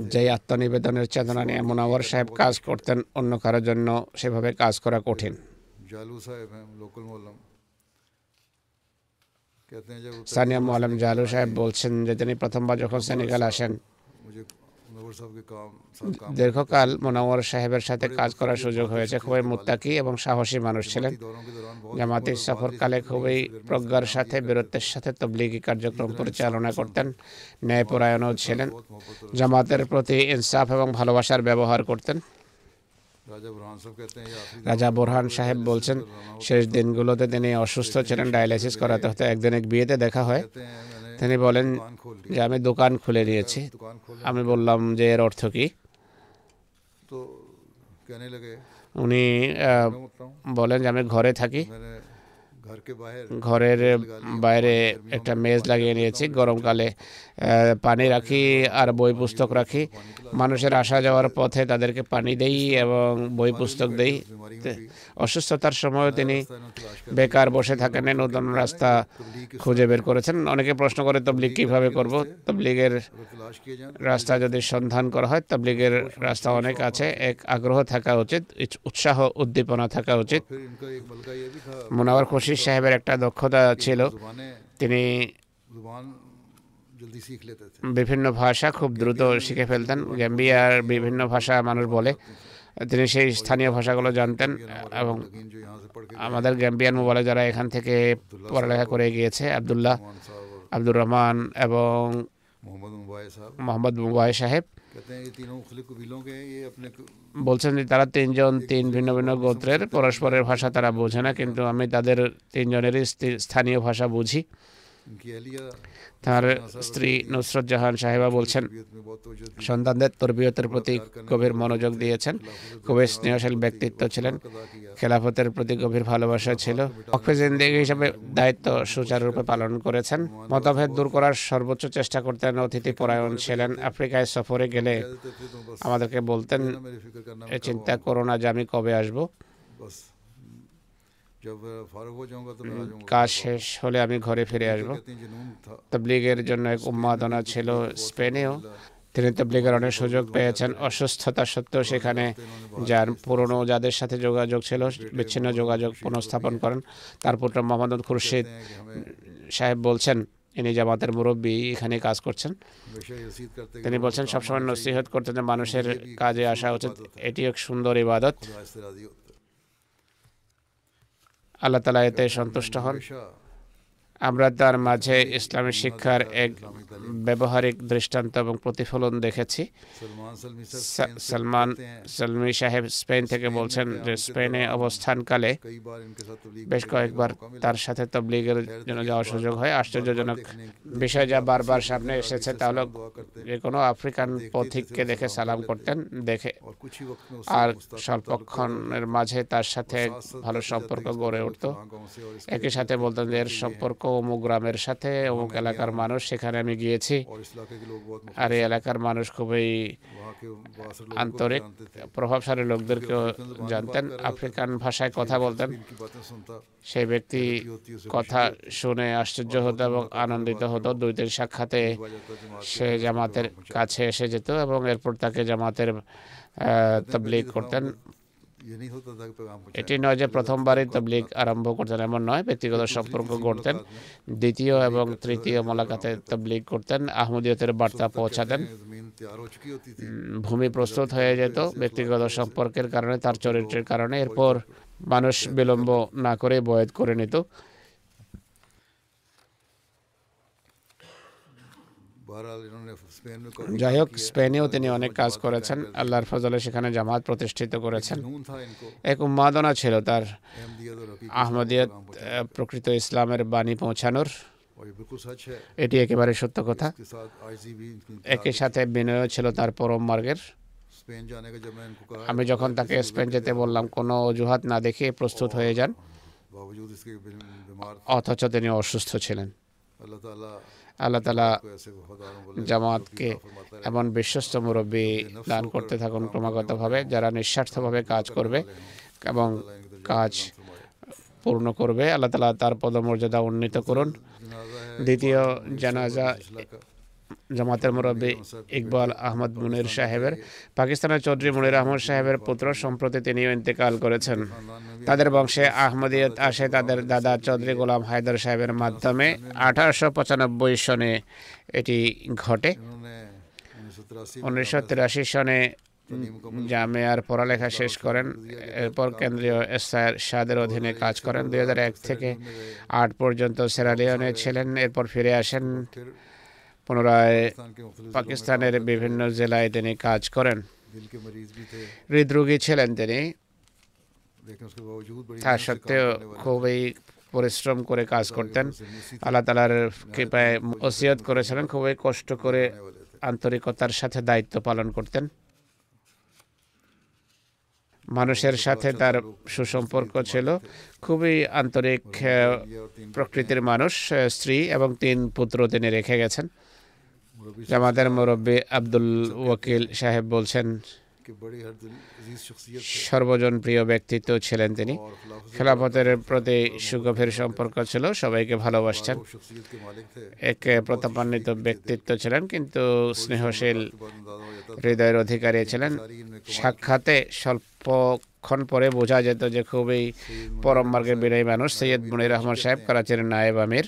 যে আত্মনিবেদনের চেতনা নিয়ে মুনাওয়ার সাহেব কাজ করতেন অন্য কারোর জন্য সেভাবে কাজ করা কঠিন। সানিয়া মোয়ালাম জালু সাহেব বলছেন যে তিনি প্রথমবার যখন সেনেগাল আসেন দীর্ঘকাল মনোয়ার সাহেবের সাথে কাজ করার সুযোগ হয়েছে। খুবই মুত্তাকি এবং সাহসী মানুষ ছিলেন। জামাতের সফরকালে খুবই প্রজ্ঞার সাথে বীরত্বের সাথে তবলিগি কার্যক্রম পরিচালনা করতেন। ন্যায়পরায়ণও ছিলেন। জামাতের প্রতি ইনসাফ এবং ভালোবাসার ব্যবহার করতেন। রাজা বোরহান সাহেব বলছেন শেষ দিনগুলোতে তিনি অসুস্থ ছিলেন ডায়ালিসিস করাতে হতে। একদিন এক বিয়েতে দেখা হয়। তিনি বলেন যে আমি দোকান খুলে নিয়েছি। আমি বললাম যে এর অর্থ কী? উনি বলেন যে আমি ঘরে থাকি। ঘরের বাইরে একটা মেজ লাগিয়ে নিয়েছি গরমকালে পানি রাখি আর বই পুস্তক রাখি। মানুষের আসা যাওয়ার পথে তাদেরকে পানি দেই এবং বই পুস্তক দেই। অসুস্থতার সময় তিনি বেকার বসে থাকেন নতুন রাস্তা খুঁজে বের করেছেন। অনেকে প্রশ্ন করে তবলিগ কীভাবে করব? তবলিগের রাস্তা যদি সন্ধান করা হয় তবলিগের রাস্তা অনেক আছে এক আগ্রহ থাকা উচিত উৎসাহ উদ্দীপনা থাকা উচিত। মোনাওয়ার খুশি সাহেবের একটা দক্ষতা ছিল। তিনি বিভিন্ন ভাষা খুব দ্রুত শিখে ফেলতেন। গ্যাম্বিয়ার বিভিন্ন ভাষা মানুষ বলে। তিনি সেই স্থানীয় ভাষাগুলো জানতেন এবং আমাদের গ্যাম্বিয়ান মোবাইলে যারা এখান থেকে পড়ালেখা করে গিয়েছে আবদুল্লাহ আব্দুর রহমান এবং মোহাম্মদ মুবাই সাহেব। বলছেন যে তারা তিনজন তিন ভিন্ন ভিন্ন গোত্রের পরস্পরের ভাষা তারা বোঝে না কিন্তু আমি তাদের তিনজনেরই স্থানীয় ভাষা বুঝি। তার স্ত্রী নুসরত জাহান সাহেবা বলছেন, সন্তানদের তরবিয়তের প্রতি গভীর মনোযোগ দিয়েছেন। খুবই স্নেহশীল ব্যক্তিত্ব ছিলেন। খেলাফতের প্রতি গভীর ভালোবাসা ছিল। অক্ষে জিন্দেগি হিসাবে দায়িত্ব সুচারুরূপে পালন করেছেন। মতভেদ দূর করার সর্বোচ্চ চেষ্টা করতেন অতিথি পরায়ণ ছিলেন। আফ্রিকায় সফরে গেলে আমাদেরকে বলতেন চিন্তা করো না যে আমি কবে আসব? কাজ শেষ হলে আমি ঘরে ফিরে আসব। তবলিগের জন্য এক উন্মাদনা ছিল স্পেনেও। তিনি তবলিগের অনেক সুযোগ পেয়েছেন। অসুস্থতা সত্ত্বেও সেখানে যার পুরনো যাদের সাথে যোগাযোগ ছিল বিচ্ছিন্ন যোগাযোগ পুনঃস্থাপন করেন। তার পুত্র মোহাম্মদ খুরশিদ সাহেব বলছেন ইনি জামাতের মুরব্বী এখানে কাজ করছেন। তিনি বলছেন সবসময় নসিহত করতে যে মানুষের কাজে আসা উচিত। এটি এক সুন্দর ইবাদত। আল্লাহ তালা এতে সন্তুষ্ট হন। আমরা তার মাঝে ইসলামী শিক্ষার এক ব্যবহারিক দৃষ্টান্ত এবং প্রতিফলন দেখেছি। সালমান, সালমি সাহেব স্পেন থেকে বলছেন যে স্পেনে অবস্থানকালে বেশ কয়েকবার তার সাথে তবলিগের জন্য যাওয়ার সুযোগ হয়। আশ্চর্যজনক বিষয় যা বারবার সামনে এসেছে তা হলো, যে কোনো আফ্রিকান পথিককে দেখে সালাম করতেন, দেখে আর স্বল্পক্ষণের মাঝে তার সাথে ভালো সম্পর্ক গড়ে উঠত। একই সাথে বলতেন যে এর সম্পর্ক অমুক গ্রামের সাথে অমুক এলাকার মানুষ সেখানে আমি গিয়েছি। আর এই এলাকার মানুষ খুবই আন্তরিক প্রভাবশালী লোকদেরকেও জানতেন আফ্রিকান ভাষায় কথা বলতেন। সেই ব্যক্তি কথা শুনে আশ্চর্য হতো এবং আনন্দিত হতো। দুই দিন সাক্ষাতে সে জামাতের কাছে এসে যেত এবং এরপর তাকে জামাতের তবলিগ করতেন। এটি নয় যে প্রথমবারই তবলিক আরম্ভ করতেন এমন নয় ব্যক্তিগত সম্পর্ক করতেন দ্বিতীয় এবং তৃতীয় মোলাকাতে তবলিক করতেন আহমদীয়তের বার্তা পৌঁছাতেন। ভূমি প্রস্তুত হয়ে যেত ব্যক্তিগত সম্পর্কের কারণে তার চরিত্রের কারণে এরপর মানুষ বিলম্ব না করে বয়েত করে নিত। যাই হোক স্পেনেও তিনি অনেক কাজ করেছেন। আল্লাহর ফজলে সেখানে জামাত প্রতিষ্ঠিত করেছেন। এক উন্মাদনা ছিল তার। আহমদিয়ত প্রকৃত ইসলামের বাণী পৌঁছানোর। এটি একেবারে সত্য কথা। একই সাথে বিনয় ছিল তার পরম মার্গের। আমি যখন তাকে স্পেন যেতে বললাম কোনো অজুহাত না দেখে প্রস্তুত হয়ে যান। অথচ তিনি অসুস্থ ছিলেন। আল্লাহ তালা জামাতকে এমন বিশ্বস্ত মুরব্বী দান করতে থাকুন ক্রমাগতভাবে যারা নিঃস্বার্থভাবে কাজ করবে এবং কাজ পূর্ণ করবে। আল্লাহ তালা তার পদমর্যাদা উন্নীত করুন। দ্বিতীয় জানাজা জামাতের মুরব্বী ইকবাল আহমদ মুনির সাহেবের পাকিস্তানের চৌধুরী মুনির আহমদ সাহেবের পুত্র সম্প্রতি তিনিও ইন্তেকাল করেছেন। তাদের বংশে আহমদিয়ত আসে তাদের দাদা চৌধুরী গোলাম হায়দার সাহেবের মাধ্যমে আঠারোশো পঁচানব্বই সনে এটি ঘটে। উনিশশো তিরাশি সনে জামেয়ার পড়ালেখা শেষ করেন এরপর কেন্দ্রীয় এসআর সাদের অধীনে কাজ করেন। দুই হাজার এক থেকে আট পর্যন্ত সেরালিয়নে ছিলেন এরপর ফিরে আসেন। পুনরায় পাকিস্তানের বিভিন্ন জেলায় তিনি কাজ করেন। হৃদরোগী ছিলেন তিনি। তা সত্ত্বেও খুবই পরিশ্রম করে কাজ করতেন। আল্লাহ তালার কৃপায় ওসিয়ত করেছিলেন খুবই কষ্ট করে আন্তরিকতার সাথে দায়িত্ব পালন করতেন। মানুষের সাথে তার সুসম্পর্ক ছিল। খুবই আন্তরিক প্রকৃতির মানুষ স্ত্রী এবং তিন পুত্র তিনি রেখে গেছেন। জামাতের মুরব্বী আব্দুল ওয়াকিল সাহেব বলছেন সর্বজন প্রিয় ব্যক্তিত্ব ছিলেন তিনি। খেলাফতের প্রতি সুগভীর সম্পর্ক ছিল সবাইকে ভালোবাসতেন। এক প্রতাপান্বিত ব্যক্তিত্ব ছিলেন কিন্তু স্নেহশীল হৃদয়ের অধিকারী ছিলেন। সাক্ষাতে স্বল্প ক্ষণ পরে বোঝা যেত যে খুবই পরম মার্গের বিনয়ী মানুষ সৈয়দ মুনির রহমান সাহেব, করাচির নায়েব আমির।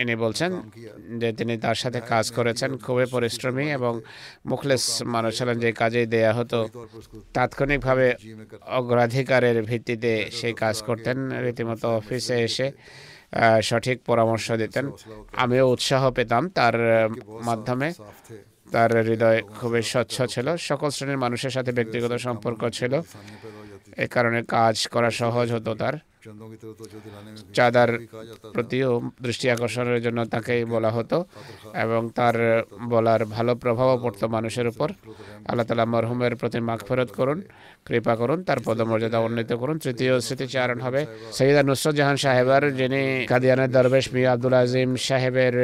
ইনি বলছেন যে তিনি তার সাথে কাজ করেছেন, খুবই পরিশ্রমী এবং মুখলেস মানুষ ছিলেন, যে কাজে দেয়া হতো। তাৎক্ষণিকভাবে অগ্রাধিকারের ভিত্তিতে সেই কাজ করতেন, রীতিমতো অফিসে এসে সঠিক পরামর্শ দিতেন। আমিও উৎসাহ পেতাম তার মাধ্যমে। তার হৃদয় খুবই স্বচ্ছ ছিল। সকল শ্রেণির মানুষের সাথে ব্যক্তিগত সম্পর্ক ছিল। এ কারণে কাজ করা সহজ হতো তার। চাঁদার প্রতিও দৃষ্টি আকর্ষণের জন্য তাকেই বলা হতো এবং তার বলার ভালো প্রভাবও পড়ত মানুষের উপর। আল্লাহ তালা মরহুমের প্রতি মাগফেরত করুন, কৃপা করুন, তার পদমর্যাদা উন্নীত করুন। তৃতীয় স্মৃতিচারণ হবে সৈয়দা নুসরত জাহান সাহেবের যিনি কাদিয়ানের দরবেশ মিয়া আব্দুল আজিম সাহেবের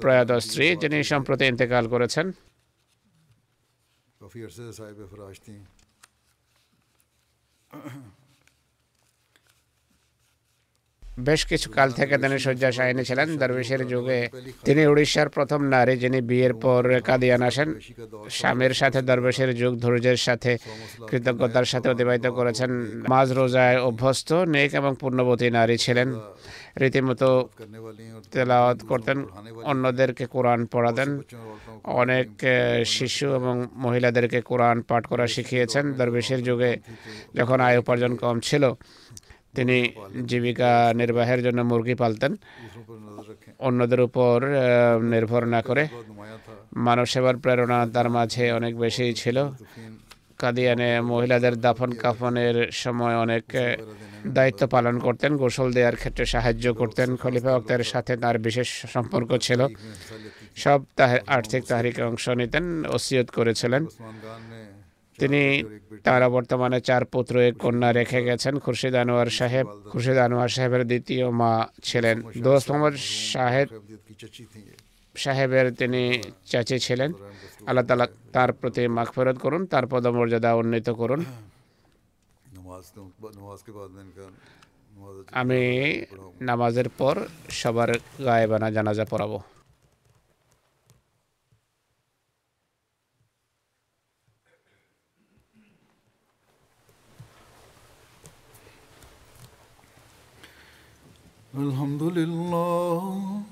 প্রয়াত স্ত্রী যিনি সম্প্রতি ইন্তেকাল করেছেন বেশ কিছু কাল থেকে তিনি শয্যাশায়নী ছিলেন দরবেশের যুগে তিনি উড়িষ্যার প্রথম নারী যিনি বিয়ের পর কাদিয়ান আসেন স্বামীর সাথে দরবেশের যুগ ধৈর্যের সাথে কৃতজ্ঞতার সাথে অতিবাহিত করেছেন। মাঝ রোজায় অভ্যস্ত নেক এবং পূর্ণবতী নারী ছিলেন। রীতিমতো তেলাওয়াত করতেন। অন্যদেরকে কোরআন পড়াতেন। অনেক শিশু এবং মহিলাদেরকে কোরআন পাঠ করা শিখিয়েছেন। দরবেশের যুগে যখন আয় উপার্জন কম ছিল, তিনি জীবিকা নির্বাহের জন্য মুরগি পালতেন। অন্যদের উপর নির্ভর না করে। মানব সেবার প্রেরণা তার মাঝে অনেক বেশি ছিল। কাদিয়ানে মহিলাদের দাফন কাফনের সময় অনেক দায়িত্ব পালন করতেন, গোসল দেওয়ার ক্ষেত্রে সাহায্য করতেন। খলিফা আক্তারের সাথে তার বিশেষ সম্পর্ক ছিল। সব আর্থিক তাহারিকে অংশ নিতেন, ওসিয়ত করেছিলেন। তিনি তারা বর্তমানে চার পুত্র, এক কন্যা রেখে গেছেন, খুরশিদ আনোয়ার সাহেব। খুরশিদ আনোয়ার সাহেবের দ্বিতীয় মা ছিলেন। দোস্ত মোহাম্মদ সাহেব সাহেবের তিনি চাচি ছিলেন। আল্লাহ তালা তার প্রতি মাগফেরত করুন, তার পদমর্যাদা উন্নীত করুন। আমি নামাজের পর সবার গায়েবানা জানাজা পড়াবো। আলহামদুলিল্লাহ।